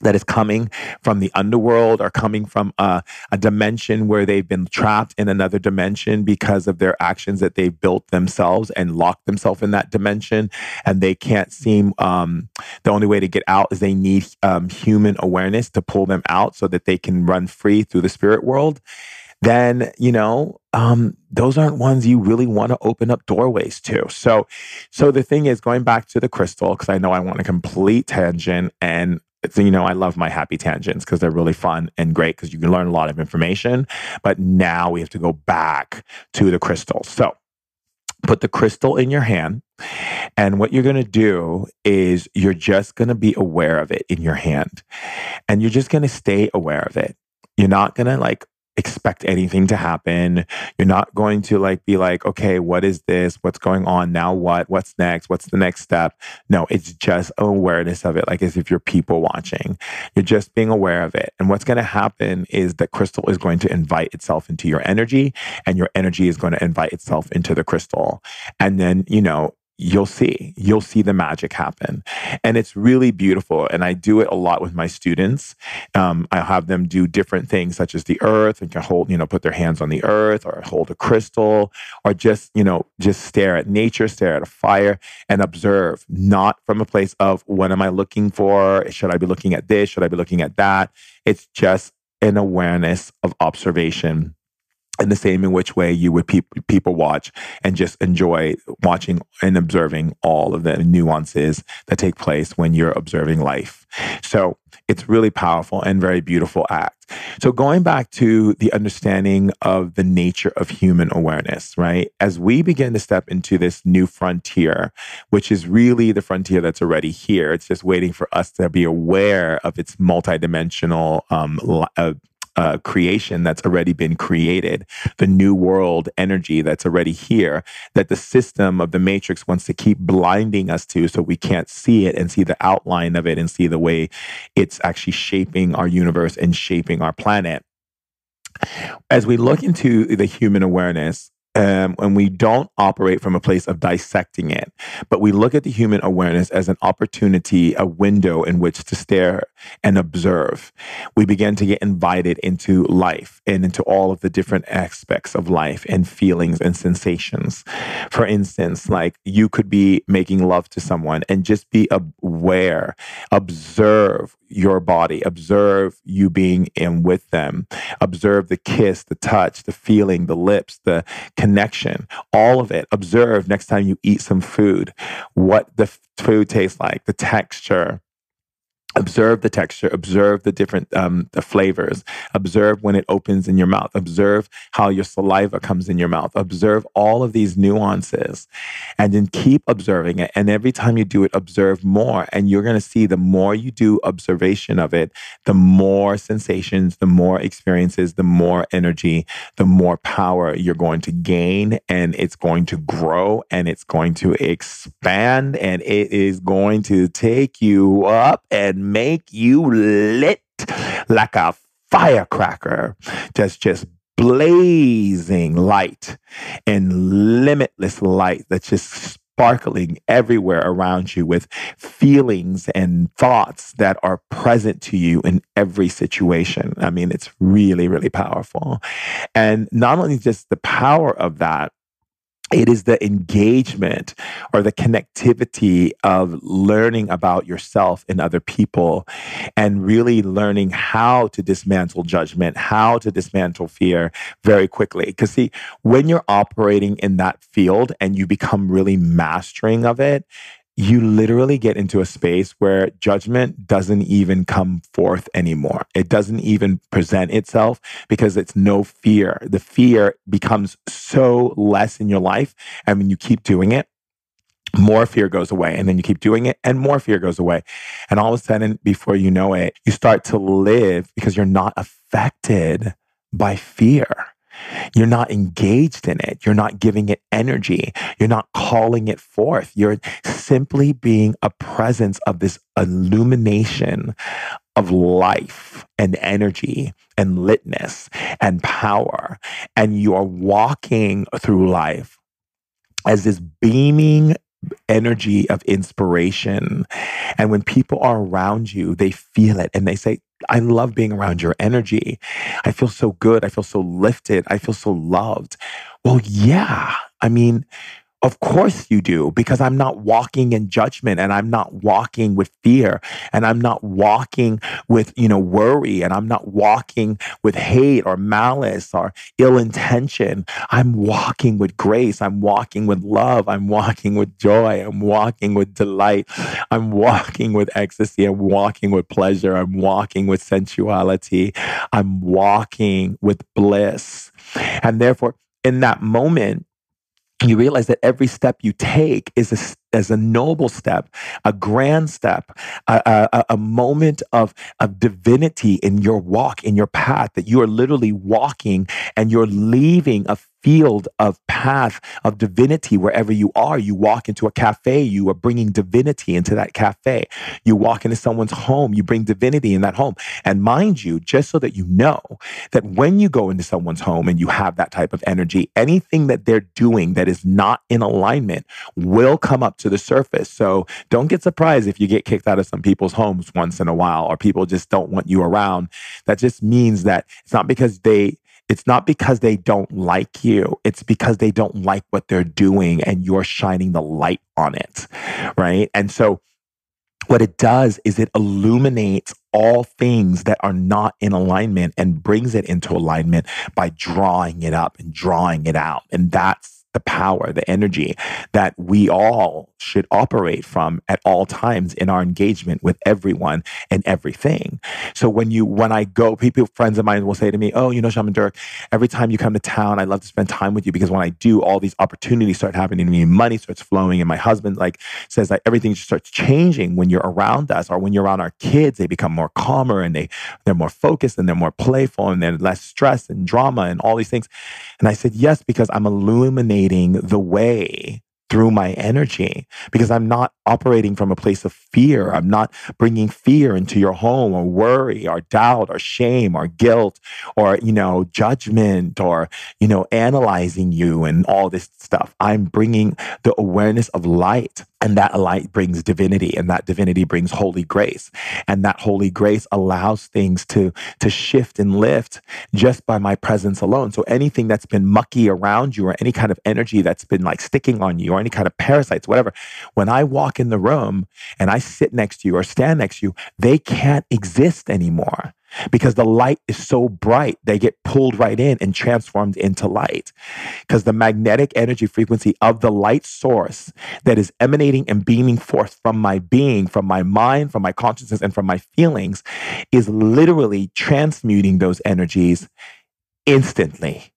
Speaker 3: that is coming from the underworld or coming from a, a, dimension where they've been trapped in another dimension because of their actions that they've built themselves and locked themselves in that dimension and they can't seem um, the only way to get out is they need um, human awareness to pull them out so that they can run free through the spirit world then you know um, those aren't ones you really want to open up doorways to. So, so the thing is, going back to the crystal, because I know I want a complete tangent, and you know, I love my happy tangents because they're really fun and great because you can learn a lot of information. But now we have to go back to the crystal. So put the crystal in your hand. And what you're going to do is you're just going to be aware of it in your hand. And you're just going to stay aware of it. You're not going to like expect anything to happen. You're not going to like be like, okay, what is this? What's going on now? What? What's next? What's the next step? No, it's just awareness of it, like as if you're people watching. You're just being aware of it. And what's going to happen is that crystal is going to invite itself into your energy, and your energy is going to invite itself into the crystal. And then, you know, you'll see you'll see the magic happen. And it's really beautiful and i do it a lot with my students. Um, i have them do different things such as the earth and can hold you know put their hands on the earth or hold a crystal or just you know just stare at nature stare at a fire and observe not from a place of what am i looking for? Should i be looking at this? Should i be looking at that? It's just an awareness of observation in the same in which way you would pe- people watch and just enjoy watching and observing all of the nuances that take place when you're observing life. So it's really powerful and very beautiful act. So going back to the understanding of the nature of human awareness, right? As we begin to step into this new frontier, which is really the frontier that's already here, it's just waiting for us to be aware of its multidimensional um, uh, uh, creation that's already been created, the new world energy that's already here, that the system of the matrix wants to keep blinding us to so we can't see it and see the outline of it and see the way it's actually shaping our universe and shaping our planet. As we look into the human awareness, um, and we don't operate from a place of dissecting it, but we look at the human awareness as an opportunity, a window in which to stare and observe. We begin to get invited into life and into all of the different aspects of life and feelings and sensations. For instance, like you could be making love to someone and just be aware, observe your body, observe you being in with them, observe the kiss, the touch, the feeling, the lips, the connection, all of it. Observe next time you eat some food, what the food tastes like, the texture, observe the texture observe the different um, the flavors. Observe when it opens in your mouth. Observe how your saliva comes in your mouth. Observe all of these nuances and then keep observing it. And every time you do it observe more and you're going to see the more you do observation of it the more sensations the more experiences the more energy the more power you're going to gain and it's going to grow and it's going to expand and it is going to take you up and make you lit like a firecracker that's just blazing light and limitless light that's just sparkling everywhere around you with feelings and thoughts that are present to you in every situation. I mean, it's really, really powerful. And not only just the power of that, it is the engagement or the connectivity of learning about yourself and other people and really learning how to dismantle judgment, how to dismantle fear very quickly. Because, see, when you're operating in that field and you become really mastering of it, you literally get into a space where judgment doesn't even come forth anymore. It doesn't even present itself because it's no fear. The fear becomes so less in your life. And when you keep doing it, more fear goes away. And then you keep doing it and more fear goes away. And all of a sudden, before you know it, you start to live because you're not affected by fear You're not engaged in it. You're not giving it energy. You're not calling it forth. You're simply being a presence of this illumination of life and energy and litness and power. And you are walking through life as this beaming energy of inspiration. And when people are around you, they feel it and they say, I love being around your energy. I feel so good. I feel so lifted. I feel so loved. Well, yeah. I mean, of course you do, because I'm not walking in judgment and I'm not walking with fear and I'm not walking with, you know, worry and I'm not walking with hate or malice or ill intention. I'm walking with grace. I'm walking with love. I'm walking with joy. I'm walking with delight. I'm walking with ecstasy. I'm walking with pleasure. I'm walking with sensuality. I'm walking with bliss. And therefore, in that moment, you realize that every step you take is a, is a noble step, a grand step, a, a, a, moment of, of divinity in your walk, in your path, that you are literally walking and you're leaving a field of path of divinity wherever you are. You walk into a cafe, you are bringing divinity into that cafe. You walk into someone's home, you bring divinity in that home. And mind you, just so that you know that when you go into someone's home and you have that type of energy, anything that they're doing that is not in alignment will come up to the surface. So don't get surprised if you get kicked out of some people's homes once in a while or people just don't want you around. That just means that it's not because they it's not because they don't like you. It's because they don't like what they're doing and you're shining the light on it. Right. And so what it does is it illuminates all things that are not in alignment and brings it into alignment by drawing it up and drawing it out. And that's the power, the energy that we all should operate from at all times in our engagement with everyone and everything. So when you, when I go, people, friends of mine will say to me, Oh, you know, Shaman Durek, every time you come to town, I love to spend time with you because when I do, all these opportunities start happening to me, money starts flowing. And my husband like says that everything just starts changing when you're around us or when you're around our kids, they become more calmer and they, they're more focused and they're more playful and they're less stress and drama and all these things. And I said, yes, because I'm illuminating the way through my energy because I'm not operating from a place of fear. I'm not bringing fear into your home or worry or doubt or shame or guilt or, you know, judgment or, you know, analyzing you and all this stuff. I'm bringing the awareness of light and that light brings divinity and that divinity brings holy grace. And that holy grace allows things to, to shift and lift just by my presence alone. So anything that's been mucky around you or any kind of energy that's been like sticking on you or any kind of parasites, whatever, when I walk in the room and I sit next to you or stand next to you, they can't exist anymore because the light is so bright, they get pulled right in and transformed into light. Because the magnetic energy frequency of the light source that is emanating and beaming forth from my being, from my mind, from my consciousness, and from my feelings is literally transmuting those energies instantly.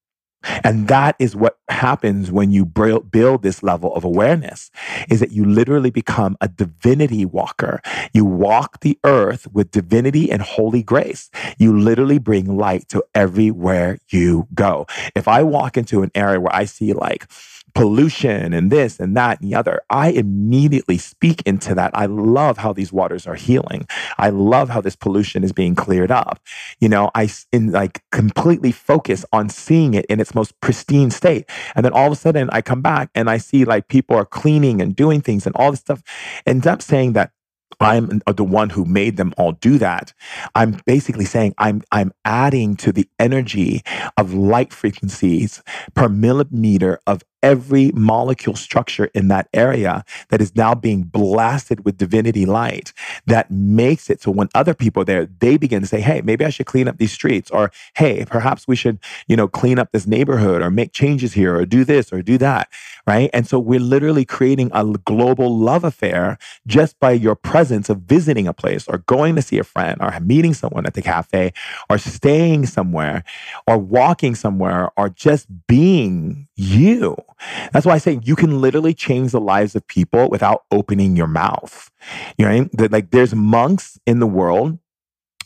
Speaker 3: And that is what happens when you build this level of awareness is that you literally become a divinity walker. You walk the earth with divinity and holy grace. You literally bring light to everywhere you go. If I walk into an area where I see like pollution and this and that and the other. I immediately speak into that. I love how these waters are healing. I love how this pollution is being cleared up. You know, I in like completely focus on seeing it in its most pristine state. And then all of a sudden I come back and I see like people are cleaning and doing things and all this stuff. Ends up saying that I'm the one who made them all do that. I'm basically saying I'm I'm adding to the energy of light frequencies per millimeter of every molecule structure in that area that is now being blasted with divinity light that makes it so when other people are there, they begin to say, Hey, maybe I should clean up these streets or, Hey, perhaps we should, you know, clean up this neighborhood or make changes here or do this or do that. Right. And so we're literally creating a global love affair just by your presence of visiting a place or going to see a friend or meeting someone at the cafe or staying somewhere or walking somewhere or just being you. That's why I say you can literally change the lives of people without opening your mouth. You know, I mean? like there's monks in the world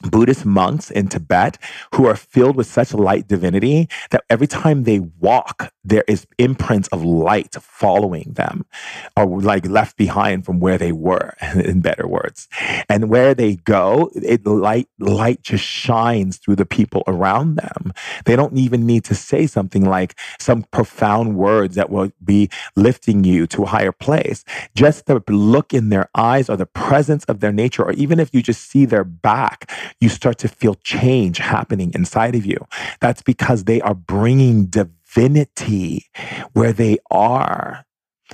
Speaker 3: Buddhist monks in Tibet who are filled with such light divinity that every time they walk, there is imprints of light following them or like left behind from where they were, in better words. And where they go, it light, light just shines through the people around them. They don't even need to say something like some profound words that will be lifting you to a higher place. Just the look in their eyes or the presence of their nature, or even if you just see their back, you start to feel change happening inside of you. That's because they are bringing divinity where they are.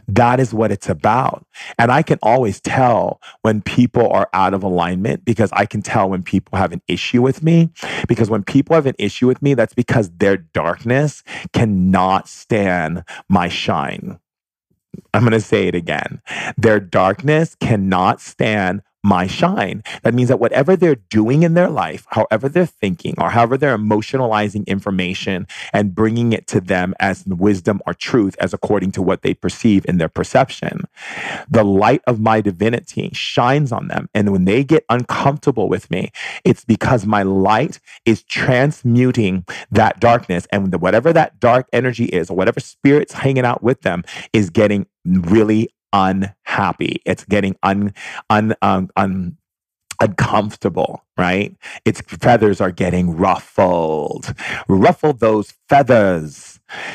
Speaker 3: That is what it's about. And I can always tell when people are out of alignment because I can tell when people have an issue with me. Because when people have an issue with me, that's because their darkness cannot stand my shine. I'm going to say it again. Their darkness cannot stand my shine. That means that whatever they're doing in their life, however they're thinking, or however they're emotionalizing information and bringing it to them as wisdom or truth, as according to what they perceive in their perception, the light of my divinity shines on them. And when they get uncomfortable with me, it's because my light is transmuting that darkness. And whatever that dark energy is, or whatever spirit's hanging out with them, is getting really unhappy. It's getting un, un, um, un, uncomfortable, right? Its feathers are getting ruffled. Ruffle those feathers.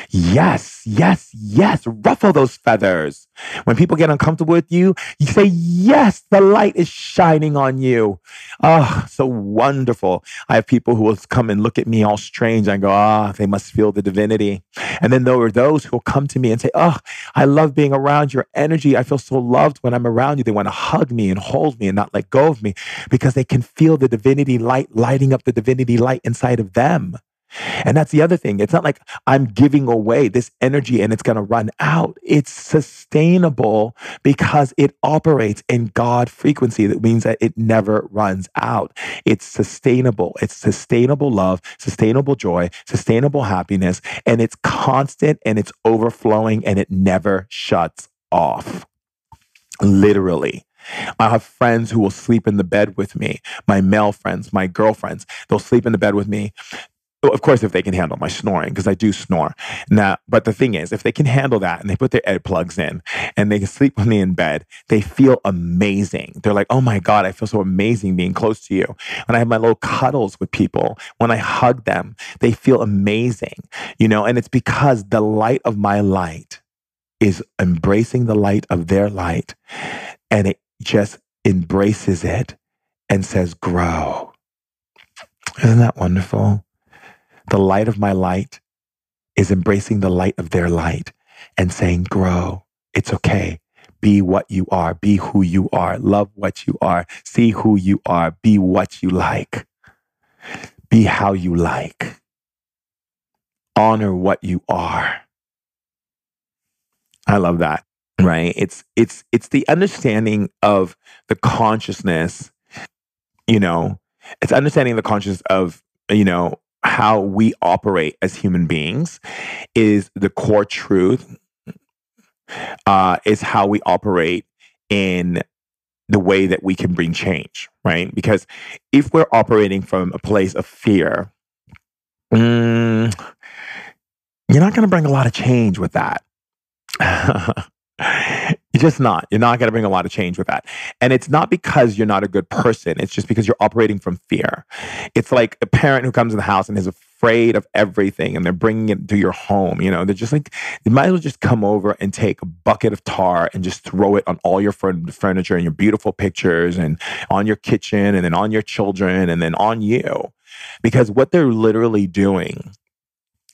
Speaker 3: Yes, yes, yes. Ruffle those feathers. When people get uncomfortable with you, you say, Yes, the light is shining on you. Oh, so wonderful. I have people who will come and look at me all strange. I go, Ah, oh, they must feel the divinity. And then there are those who will come to me and say, Oh, I love being around your energy. I feel so loved when I'm around you. They want to hug me and hold me and not let go of me because they can feel the divinity light lighting up the divinity light inside of them. And that's the other thing. It's not like I'm giving away this energy and it's going to run out. It's sustainable because it operates in God frequency. That means that it never runs out. It's sustainable. It's sustainable love, sustainable joy, sustainable happiness, and it's constant and it's overflowing and it never shuts off. Literally. I have friends who will sleep in the bed with me, my male friends, my girlfriends. They'll sleep in the bed with me of course, if they can handle my snoring, because I do snore. Now, but the thing is, if they can handle that and they put their earplugs in and they can sleep with me in bed, they feel amazing. They're like, oh my God, I feel so amazing being close to you. When I have my little cuddles with people, when I hug them, they feel amazing, you know, and it's because the light of my light is embracing the light of their light and it just embraces it and says, grow. Isn't that wonderful? The light of my light is embracing the light of their light and saying, grow. It's okay. Be what you are. Be who you are. Love what you are. See who you are. Be what you like. Be how you like. Honor what you are. I love that. Right? It's it's it's the understanding of the consciousness, you know, it's understanding the consciousness of, you know, how we operate as human beings is the core truth uh, is how we operate in the way that we can bring change right? Because if we're operating from a place of fear mm, you're not going to bring a lot of change with that You're just not. You're not going to bring a lot of change with that. And it's not because you're not a good person. It's just because you're operating from fear. It's like a parent who comes in the house and is afraid of everything and they're bringing it to your home. You know, they're just like, they might as well just come over and take a bucket of tar and just throw it on all your furniture and your beautiful pictures and on your kitchen and then on your children and then on you. Because what they're literally doing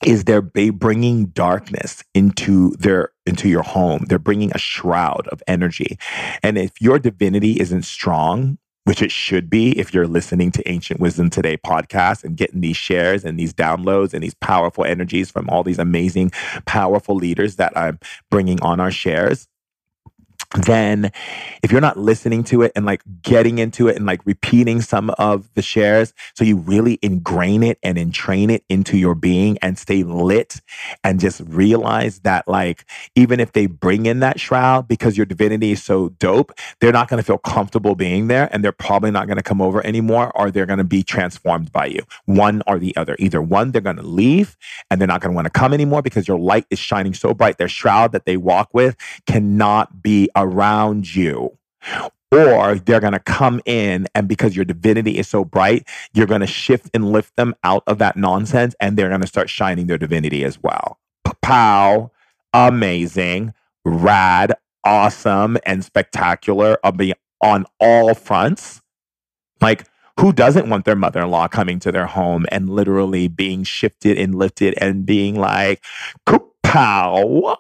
Speaker 3: is they're bringing darkness into their into your home. They're bringing a shroud of energy. And if your divinity isn't strong which it should be if you're listening to ancient wisdom today podcast and getting these shares and these downloads and these powerful energies from all these amazing powerful leaders that i'm bringing on our shares then if you're not listening to it and like getting into it and like repeating some of the shares so you really ingrain it and entrain it into your being and stay lit and just realize that like even if they bring in that shroud because your divinity is so dope they're not going to feel comfortable being there and they're probably not going to come over anymore or they're going to be transformed by you one or the other. Either one they're going to leave and they're not going to want to come anymore because your light is shining so bright. Their shroud that they walk with cannot be a around you. Or they're going to come in, and because your divinity is so bright, you're going to shift and lift them out of that nonsense, and they're going to start shining their divinity as well. Pow, amazing, rad, awesome, and spectacular uh, on all fronts. Like, who doesn't want their mother in law coming to their home and literally being shifted and lifted and being like, pow.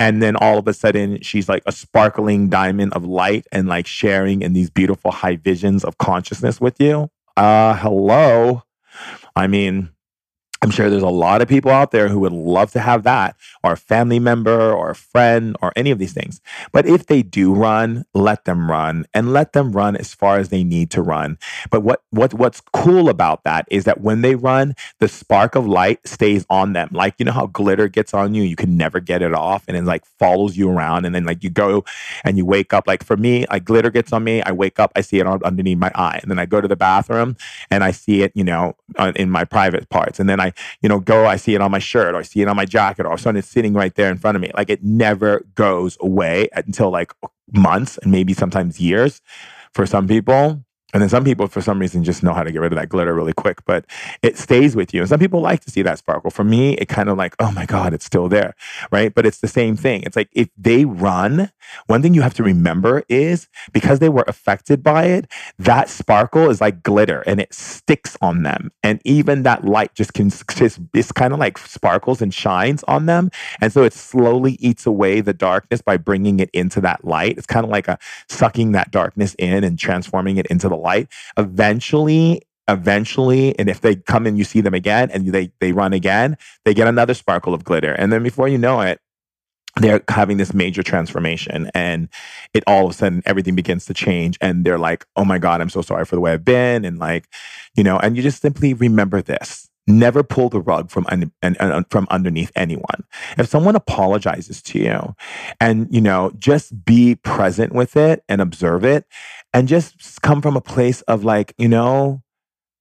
Speaker 3: And then all of a sudden, she's like a sparkling diamond of light and like sharing in these beautiful high visions of consciousness with you. Uh, hello. I mean, I'm sure there's a lot of people out there who would love to have that, or a family member, or a friend, or any of these things. But if they do run, let them run and let them run as far as they need to run. But what, what what's cool about that is that when they run, the spark of light stays on them. Like you know how glitter gets on you, you can never get it off, and it like follows you around. And then like you go and you wake up. Like for me, like glitter gets on me. I wake up, I see it underneath my eye, and then I go to the bathroom and I see it, you know, uh, in my private parts, and then I You know, go, I see it on my shirt or I see it on my jacket or something sitting right there in front of me. Like it never goes away until like months and maybe sometimes years for some people. And then some people, for some reason, just know how to get rid of that glitter really quick, but it stays with you. And some people like to see that sparkle. For me, it kind of like, oh my God, it's still there, right? But it's the same thing. It's like if they run, one thing you have to remember is because they were affected by it, that sparkle is like glitter and it sticks on them. And even that light just can, just, it's kind of like sparkles and shines on them. And so it slowly eats away the darkness by bringing it into that light. It's kind of like a sucking that darkness in and transforming it into the light, eventually eventually and if they come and you see them again and they they run again they get another sparkle of glitter. And then before you know it they're having this major transformation and it all of a sudden everything begins to change and they're like oh my god i'm so sorry for the way i've been and like you know and you just simply remember this Never pull the rug from un- and, and, from underneath anyone. If someone apologizes to you, and you know, just be present with it and observe it, and just come from a place of like, you know,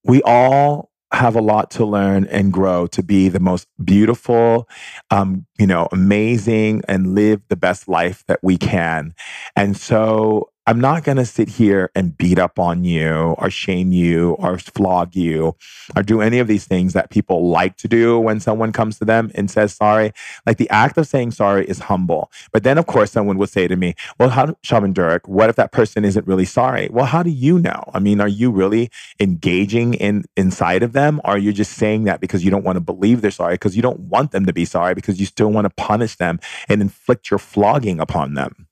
Speaker 3: we all have a lot to learn and grow to be the most beautiful, um, you know, amazing, and live the best life that we can. And so I'm not going to sit here and beat up on you or shame you or flog you or do any of these things that people like to do when someone comes to them and says sorry. Like the act of saying sorry is humble. But then, of course, someone will say to me, Well, how, Shaman Durek, what if that person isn't really sorry? Well, how do you know? I mean, are you really engaging in inside of them? Or are you just saying that because you don't want to believe they're sorry, because you don't want them to be sorry, because you still want to punish them and inflict your flogging upon them?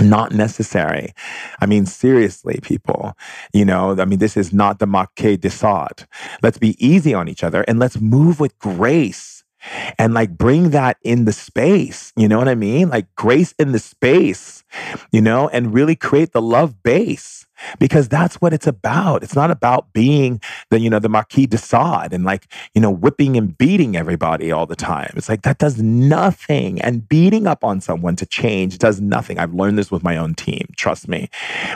Speaker 3: Not necessary. I mean, seriously, people, you know, I mean, this is not the Marquis de Sade. Let's be easy on each other and let's move with grace and like bring that in the space. You know what I mean? Like grace in the space, you know, and really create the love base because that's what it's about. It's not about being the, you know, the Marquis de Sade and like, you know, whipping and beating everybody all the time. It's like that does nothing. And beating up on someone to change does nothing. I've learned this with my own team. Trust me.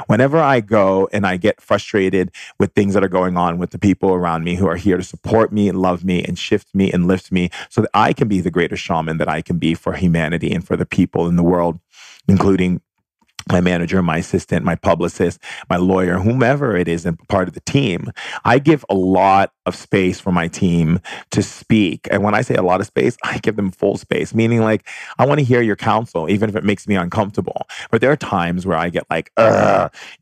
Speaker 3: Whenever I go and I get frustrated with things that are going on with the people around me who are here to support me and love me and shift me and lift me so that I can be the greatest shaman that I can be for humanity and for the people in the world, including my manager, my assistant, my publicist, my lawyer, whomever it is and part of the team, I give a lot of space for my team to speak. And when I say a lot of space, I give them full space, meaning like, I want to hear your counsel, even if it makes me uncomfortable. But there are times where I get like,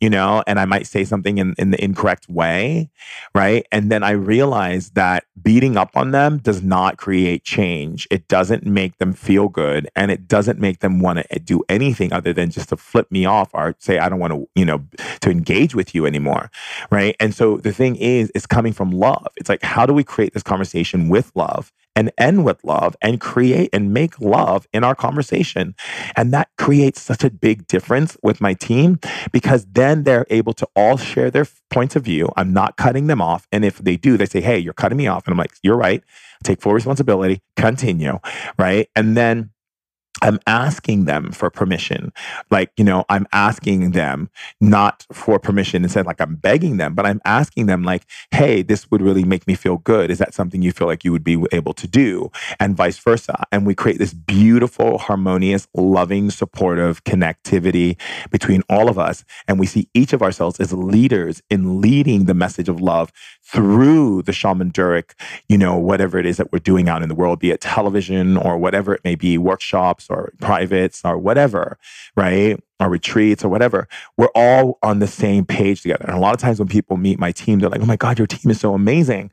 Speaker 3: you know, and I might say something in, in the incorrect way, right? And then I realize that beating up on them does not create change. It doesn't make them feel good and it doesn't make them want to do anything other than just to flip me off or say, I don't want to, you know, to engage with you anymore. Right. And so the thing is, it's coming from love. It's like, how do we create this conversation with love and end with love and create and make love in our conversation? And that creates such a big difference with my team because then they're able to all share their points of view. I'm not cutting them off. And if they do, they say, hey, you're cutting me off. And I'm like, you're right. Take full responsibility, continue. Right. And then I'm asking them for permission. Like, you know, I'm asking them not for permission instead, like I'm begging them, but I'm asking them, like, hey, this would really make me feel good. Is that something you feel like you would be able to do? And vice versa. And we create this beautiful, harmonious, loving, supportive connectivity between all of us. And we see each of ourselves as leaders in leading the message of love through the Shaman Durek, you know, whatever it is that we're doing out in the world, be it television or whatever it may be, workshops or privates or whatever, right? Or retreats or whatever. We're all on the same page together. And a lot of times when people meet my team, they're like, oh my God, your team is so amazing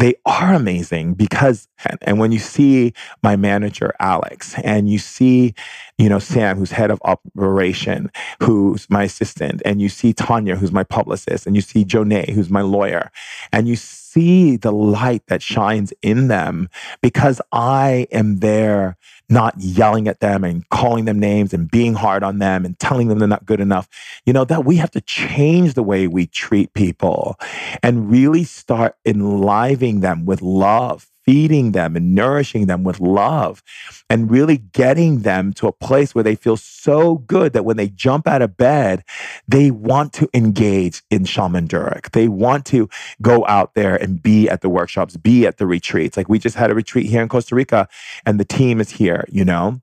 Speaker 3: they are amazing because and when you see my manager alex and you see you know sam who's head of operation who's my assistant and you see tanya who's my publicist and you see jonay who's my lawyer and you see the light that shines in them because i am there not yelling at them and calling them names and being hard on them and telling them they're not good enough. You know, that we have to change the way we treat people and really start enlivening them with love, feeding them and nourishing them with love and really getting them to a place where they feel so good that when they jump out of bed, they want to engage in Shaman Durek. They want to go out there and be at the workshops, be at the retreats. Like we just had a retreat here in Costa Rica and the team is here, you know?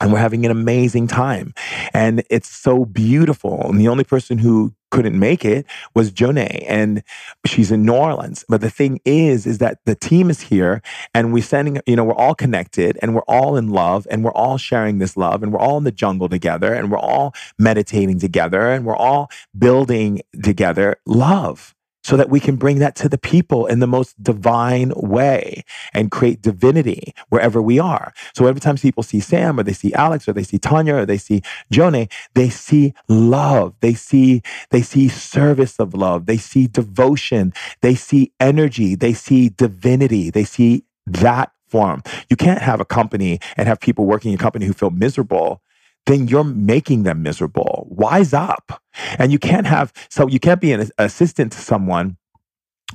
Speaker 3: And we're having an amazing time. And it's so beautiful. And the only person who couldn't make it was Jonay, and she's in New Orleans. But the thing is, is that the team is here, and we're sending, you know, we're all connected, and we're all in love, and we're all sharing this love, and we're all in the jungle together, and we're all meditating together, and we're all building together love so that we can bring that to the people in the most divine way and create divinity wherever we are. So every time people see Sam or they see Alex or they see Tanya or they see Jonay, they see love. They see, they see service of love. They see devotion. They see energy. They see divinity. They see that form. You can't have a company and have people working in a company who feel miserable then you're making them miserable. Wise up. And you can't have, so you can't be an assistant to someone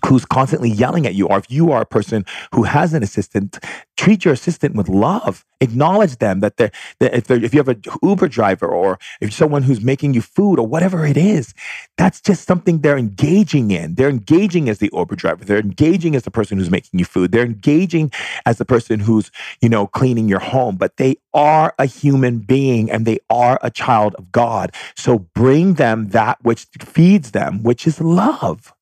Speaker 3: who's constantly yelling at you, or if you are a person who has an assistant, treat your assistant with love. Acknowledge them that they're, that if, they're, if you have an Uber driver or if someone who's making you food or whatever it is, that's just something they're engaging in. They're engaging as the Uber driver. They're engaging as the person who's making you food. They're engaging as the person who's, you know, cleaning your home, but they are a human being and they are a child of God. So bring them that which feeds them, which is love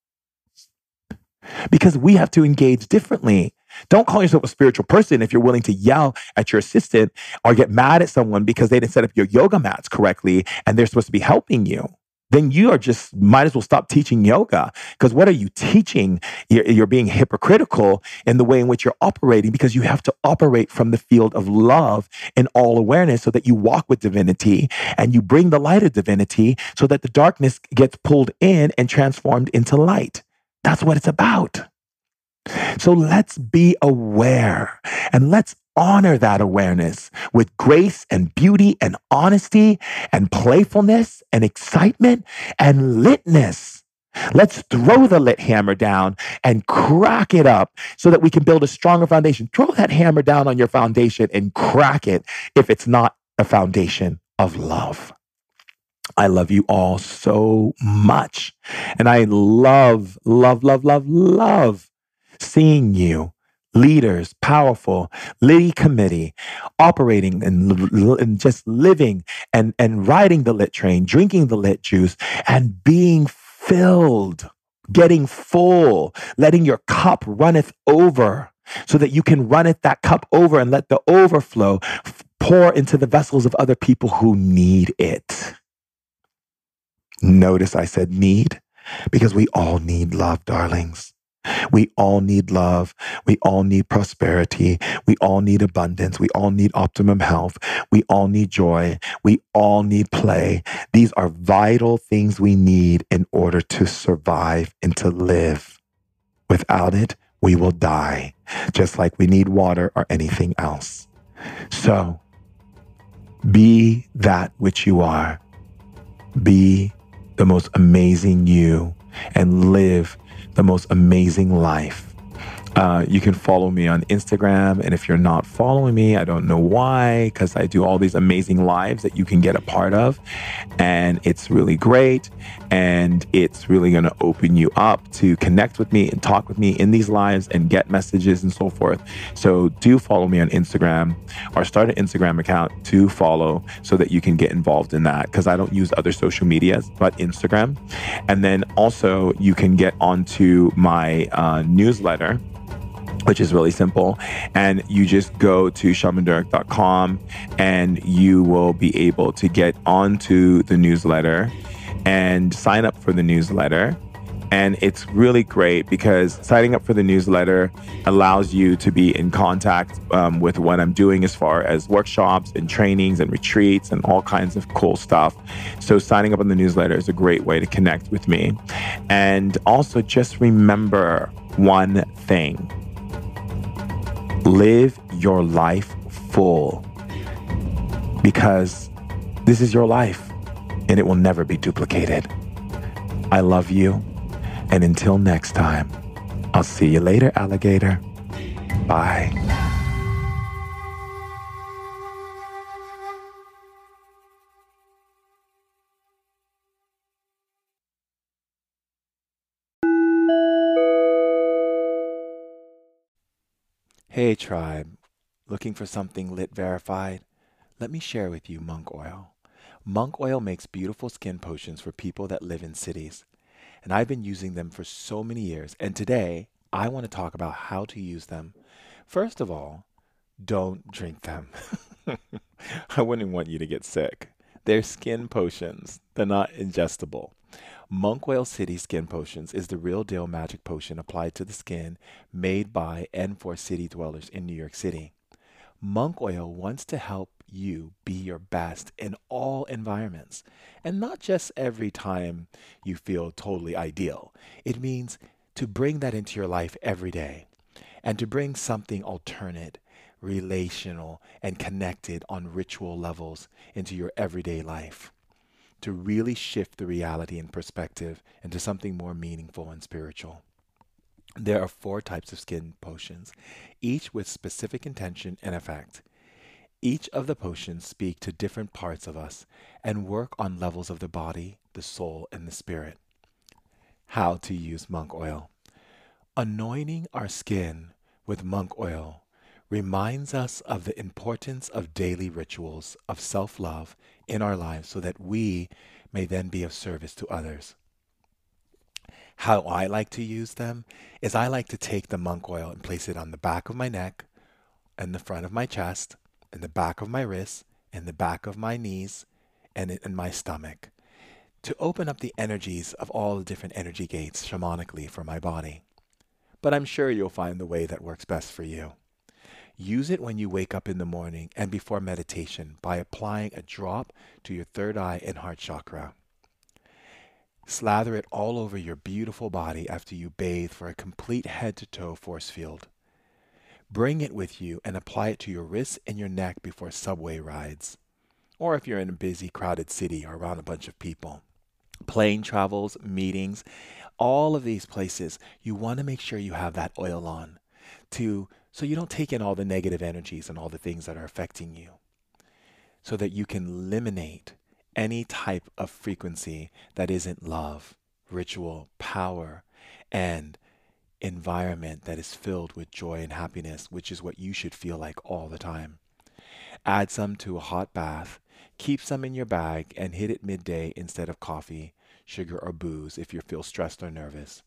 Speaker 3: because we have to engage differently. Don't call yourself a spiritual person if you're willing to yell at your assistant or get mad at someone because they didn't set up your yoga mats correctly and they're supposed to be helping you. Then you are just might as well stop teaching yoga because what are you teaching? You're, you're being hypocritical in the way in which you're operating because you have to operate from the field of love and all awareness so that you walk with divinity and you bring the light of divinity so that the darkness gets pulled in and transformed into light. That's what it's about. So let's be aware and let's honor that awareness with grace and beauty and honesty and playfulness and excitement and litness. Let's throw the lit hammer down and crack it up so that we can build a stronger foundation. Throw that hammer down on your foundation and crack it if it's not a foundation of love. I love you all so much. And I love, love, love, love, love seeing you, leaders, powerful, Liddy committee, operating and, and just living and, and riding the lit train, drinking the lit juice, and being filled, getting full, letting your cup runneth over so that you can run it that cup over and let the overflow pour into the vessels of other people who need it. Notice I said need because we all need love, darlings. We all need love. We all need prosperity. We all need abundance. We all need optimum health. We all need joy. We all need play. These are vital things we need in order to survive and to live Without it, we will die, just like we need water or anything else. So, be that which you are. Be the most amazing you and live the most amazing life uh, you can follow me on Instagram. And if you're not following me, I don't know why, because I do all these amazing lives that you can get a part of. And it's really great. And it's really going to open you up to connect with me and talk with me in these lives and get messages and so forth. So do follow me on Instagram or start an Instagram account to follow so that you can get involved in that because I don't use other social medias but Instagram. And then also you can get onto my uh, newsletter which is really simple. And you just go to shamandurek.com and you will be able to get onto the newsletter and sign up for the newsletter. And it's really great because signing up for the newsletter allows you to be in contact um, with what I'm doing as far as workshops and trainings and retreats and all kinds of cool stuff. So, signing up on the newsletter is a great way to connect with me. And also, just remember one thing Live your life full because this is your life and it will never be duplicated. I love you. And until next time, I'll see you later, alligator. Bye. Hey, tribe. Looking for something lit verified? Let me share with you monk oil. Monk oil makes beautiful skin potions for people that live in cities. And I've been using them for so many years. And today, I want to talk about how to use them. First of all, don't drink them. I wouldn't want you to get sick. They're skin potions, they're not ingestible. Monk Oil City Skin Potions is the real deal magic potion applied to the skin made by and for city dwellers in New York City. Monk Oil wants to help you be your best in all environments and not just every time you feel totally ideal. It means to bring that into your life every day and to bring something alternate, relational, and connected on ritual levels into your everyday life to really shift the reality and perspective into something more meaningful and spiritual. There are four types of skin potions, each with specific intention and effect. Each of the potions speak to different parts of us and work on levels of the body, the soul, and the spirit. How to use monk oil. Anointing our skin with monk oil reminds us of the importance of daily rituals of self love in our lives so that we may then be of service to others. How I like to use them is I like to take the monk oil and place it on the back of my neck, and the front of my chest, and the back of my wrists, and the back of my knees, and in my stomach to open up the energies of all the different energy gates shamanically for my body. But I'm sure you'll find the way that works best for you. Use it when you wake up in the morning and before meditation by applying a drop to your third eye and heart chakra. Slather it all over your beautiful body after you bathe for a complete head to toe force field. Bring it with you and apply it to your wrists and your neck before subway rides, or if you're in a busy, crowded city or around a bunch of people. Plane travels, meetings, all of these places, you want to make sure you have that oil on to so you don't take in all the negative energies and all the things that are affecting you. So that you can eliminate any type of frequency that isn't love, ritual, power, and environment that is filled with joy and happiness, which is what you should feel like all the time. Add some to a hot bath, keep some in your bag, and hit it midday instead of coffee, sugar, or booze if you feel stressed or nervous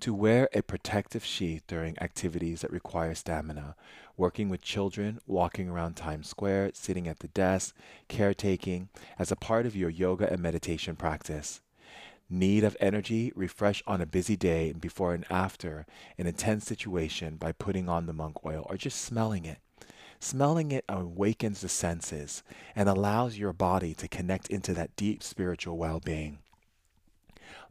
Speaker 3: to wear a protective sheath during activities that require stamina, working with children, walking around Times Square, sitting at the desk, caretaking, as a part of your yoga and meditation practice. Need of energy, refresh on a busy day before and after an intense situation by putting on the monk oil or just smelling it. Smelling it awakens the senses and allows your body to connect into that deep spiritual well being.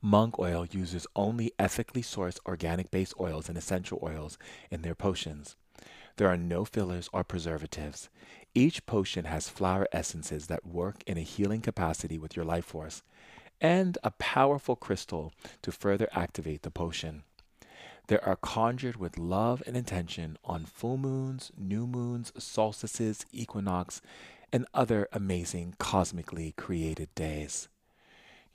Speaker 3: Monk Oil uses only ethically sourced organic based oils and essential oils in their potions. There are no fillers or preservatives. Each potion has flower essences that work in a healing capacity with your life force, and a powerful crystal to further activate the potion. They are conjured with love and intention on full moons, new moons, solstices, equinox, and other amazing cosmically created days.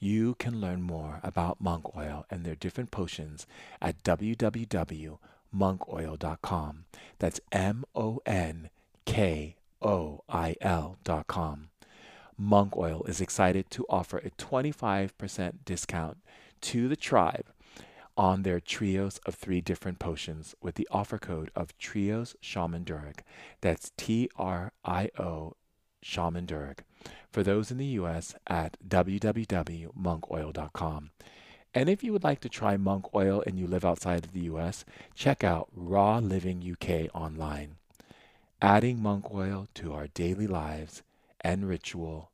Speaker 3: You can learn more about monk oil and their different potions at www.monkoil.com. That's M O N K O I L.com. Monk Oil is excited to offer a 25% discount to the tribe on their trios of three different potions with the offer code of Trios Shaman Durek. That's T R I O Shaman Durek for those in the US at www.monkoil.com. And if you would like to try monk oil and you live outside of the US, check out Raw Living UK online. Adding monk oil to our daily lives and ritual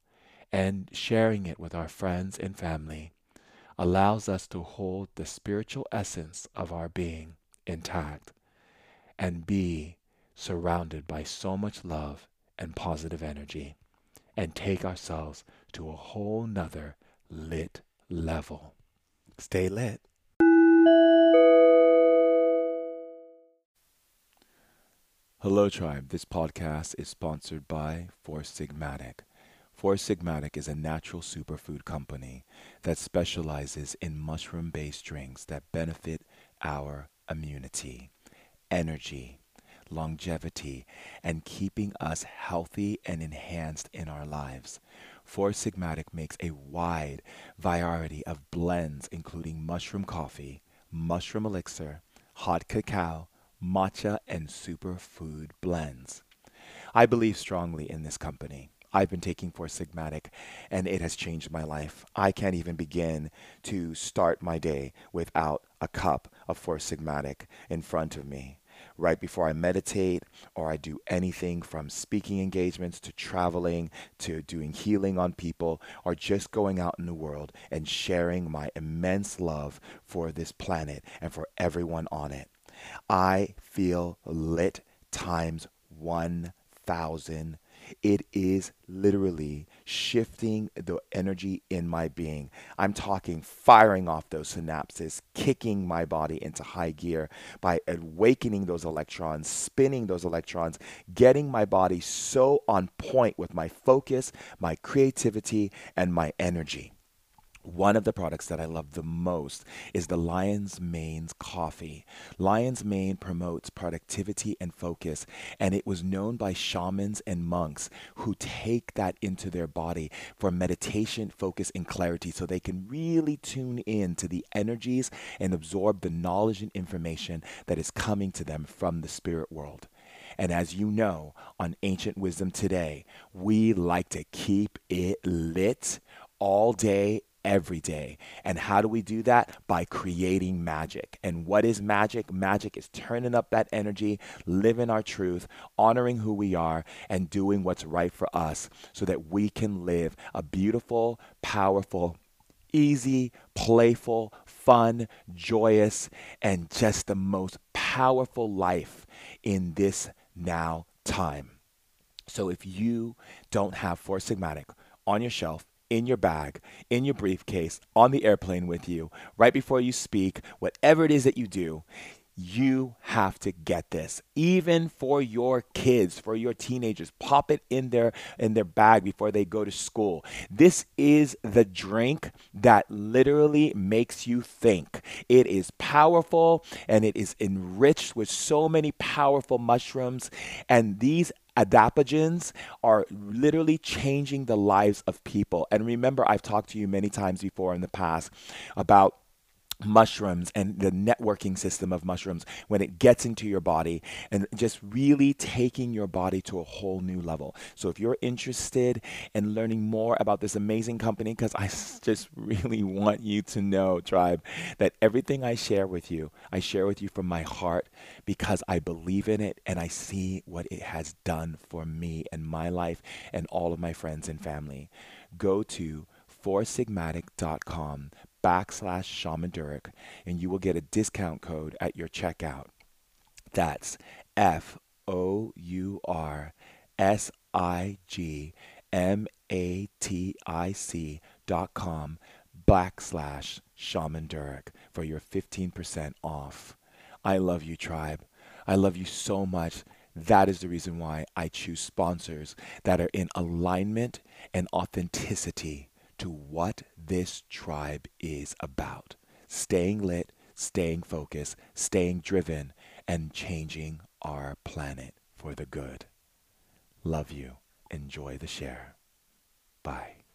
Speaker 3: and sharing it with our friends and family allows us to hold the spiritual essence of our being intact and be surrounded by so much love and positive energy and take ourselves to a whole nother lit level. Stay lit. Hello, Tribe. This podcast is sponsored by Four Sigmatic. Four Sigmatic is a natural superfood company that specializes in mushroom based drinks that benefit our immunity, energy, longevity, and keeping us healthy and enhanced in our lives. Four Sigmatic makes a wide variety of blends, including mushroom coffee, mushroom elixir, hot cacao, matcha, and superfood blends. I believe strongly in this company. I've been taking Four Sigmatic and it has changed my life. I can't even begin to start my day without a cup of Four Sigmatic in front of me right before I meditate or I do anything from speaking engagements to traveling to doing healing on people or just going out in the world and sharing my immense love for this planet and for everyone on it. I feel lit times 1,000 it is literally shifting the energy in my being. I'm talking firing off those synapses, kicking my body into high gear by awakening those electrons, spinning those electrons, getting my body so on point with my focus, my creativity, and my energy. One of the products that I love the most is the Lion's Mane's coffee. Lion's Mane promotes productivity and focus, and it was known by shamans and monks who take that into their body for meditation, focus, and clarity so they can really tune in to the energies and absorb the knowledge and information that is coming to them from the spirit world. And as you know, on Ancient Wisdom today, we like to keep it lit all day, every day. And how do we do that? By creating magic. And what is magic? Magic is turning up that energy, living our truth, honoring who we are, and doing what's right for us so that we can live a beautiful, powerful, easy, playful, fun, joyous, and just the most powerful life in this now time. So if you don't have Four Sigmatic on your shelf, in your bag, in your briefcase, on the airplane with you, right before you speak, whatever it is that you do, you have to get this. Even for your kids for your teenagers pop it in their in their bag before they go to school. This is the drink that literally makes you think. It is powerful and it is enriched with so many powerful mushrooms. And these adaptogens are literally changing the lives of people. And remember, I've talked to you many times before in the past about mushrooms and the networking system of mushrooms when it gets into your body and just really taking your body to a whole new level. So if you're interested in learning more about this amazing company cuz I just really want you to know tribe that everything I share with you, I share with you from my heart because I believe in it and I see what it has done for me and my life and all of my friends and family. Go to foursigmatic.com backslash Shaman Durek and you will get a discount code at your checkout. That's F O U R S I G M A T I C dot com backslash Shaman Durek for your 15% off. I love you, tribe. I love you so much. That is the reason why I choose sponsors that are in alignment and authenticity to what this tribe is about. Staying lit, staying focused, staying driven, and changing our planet for the good. Love you. Enjoy the share. Bye.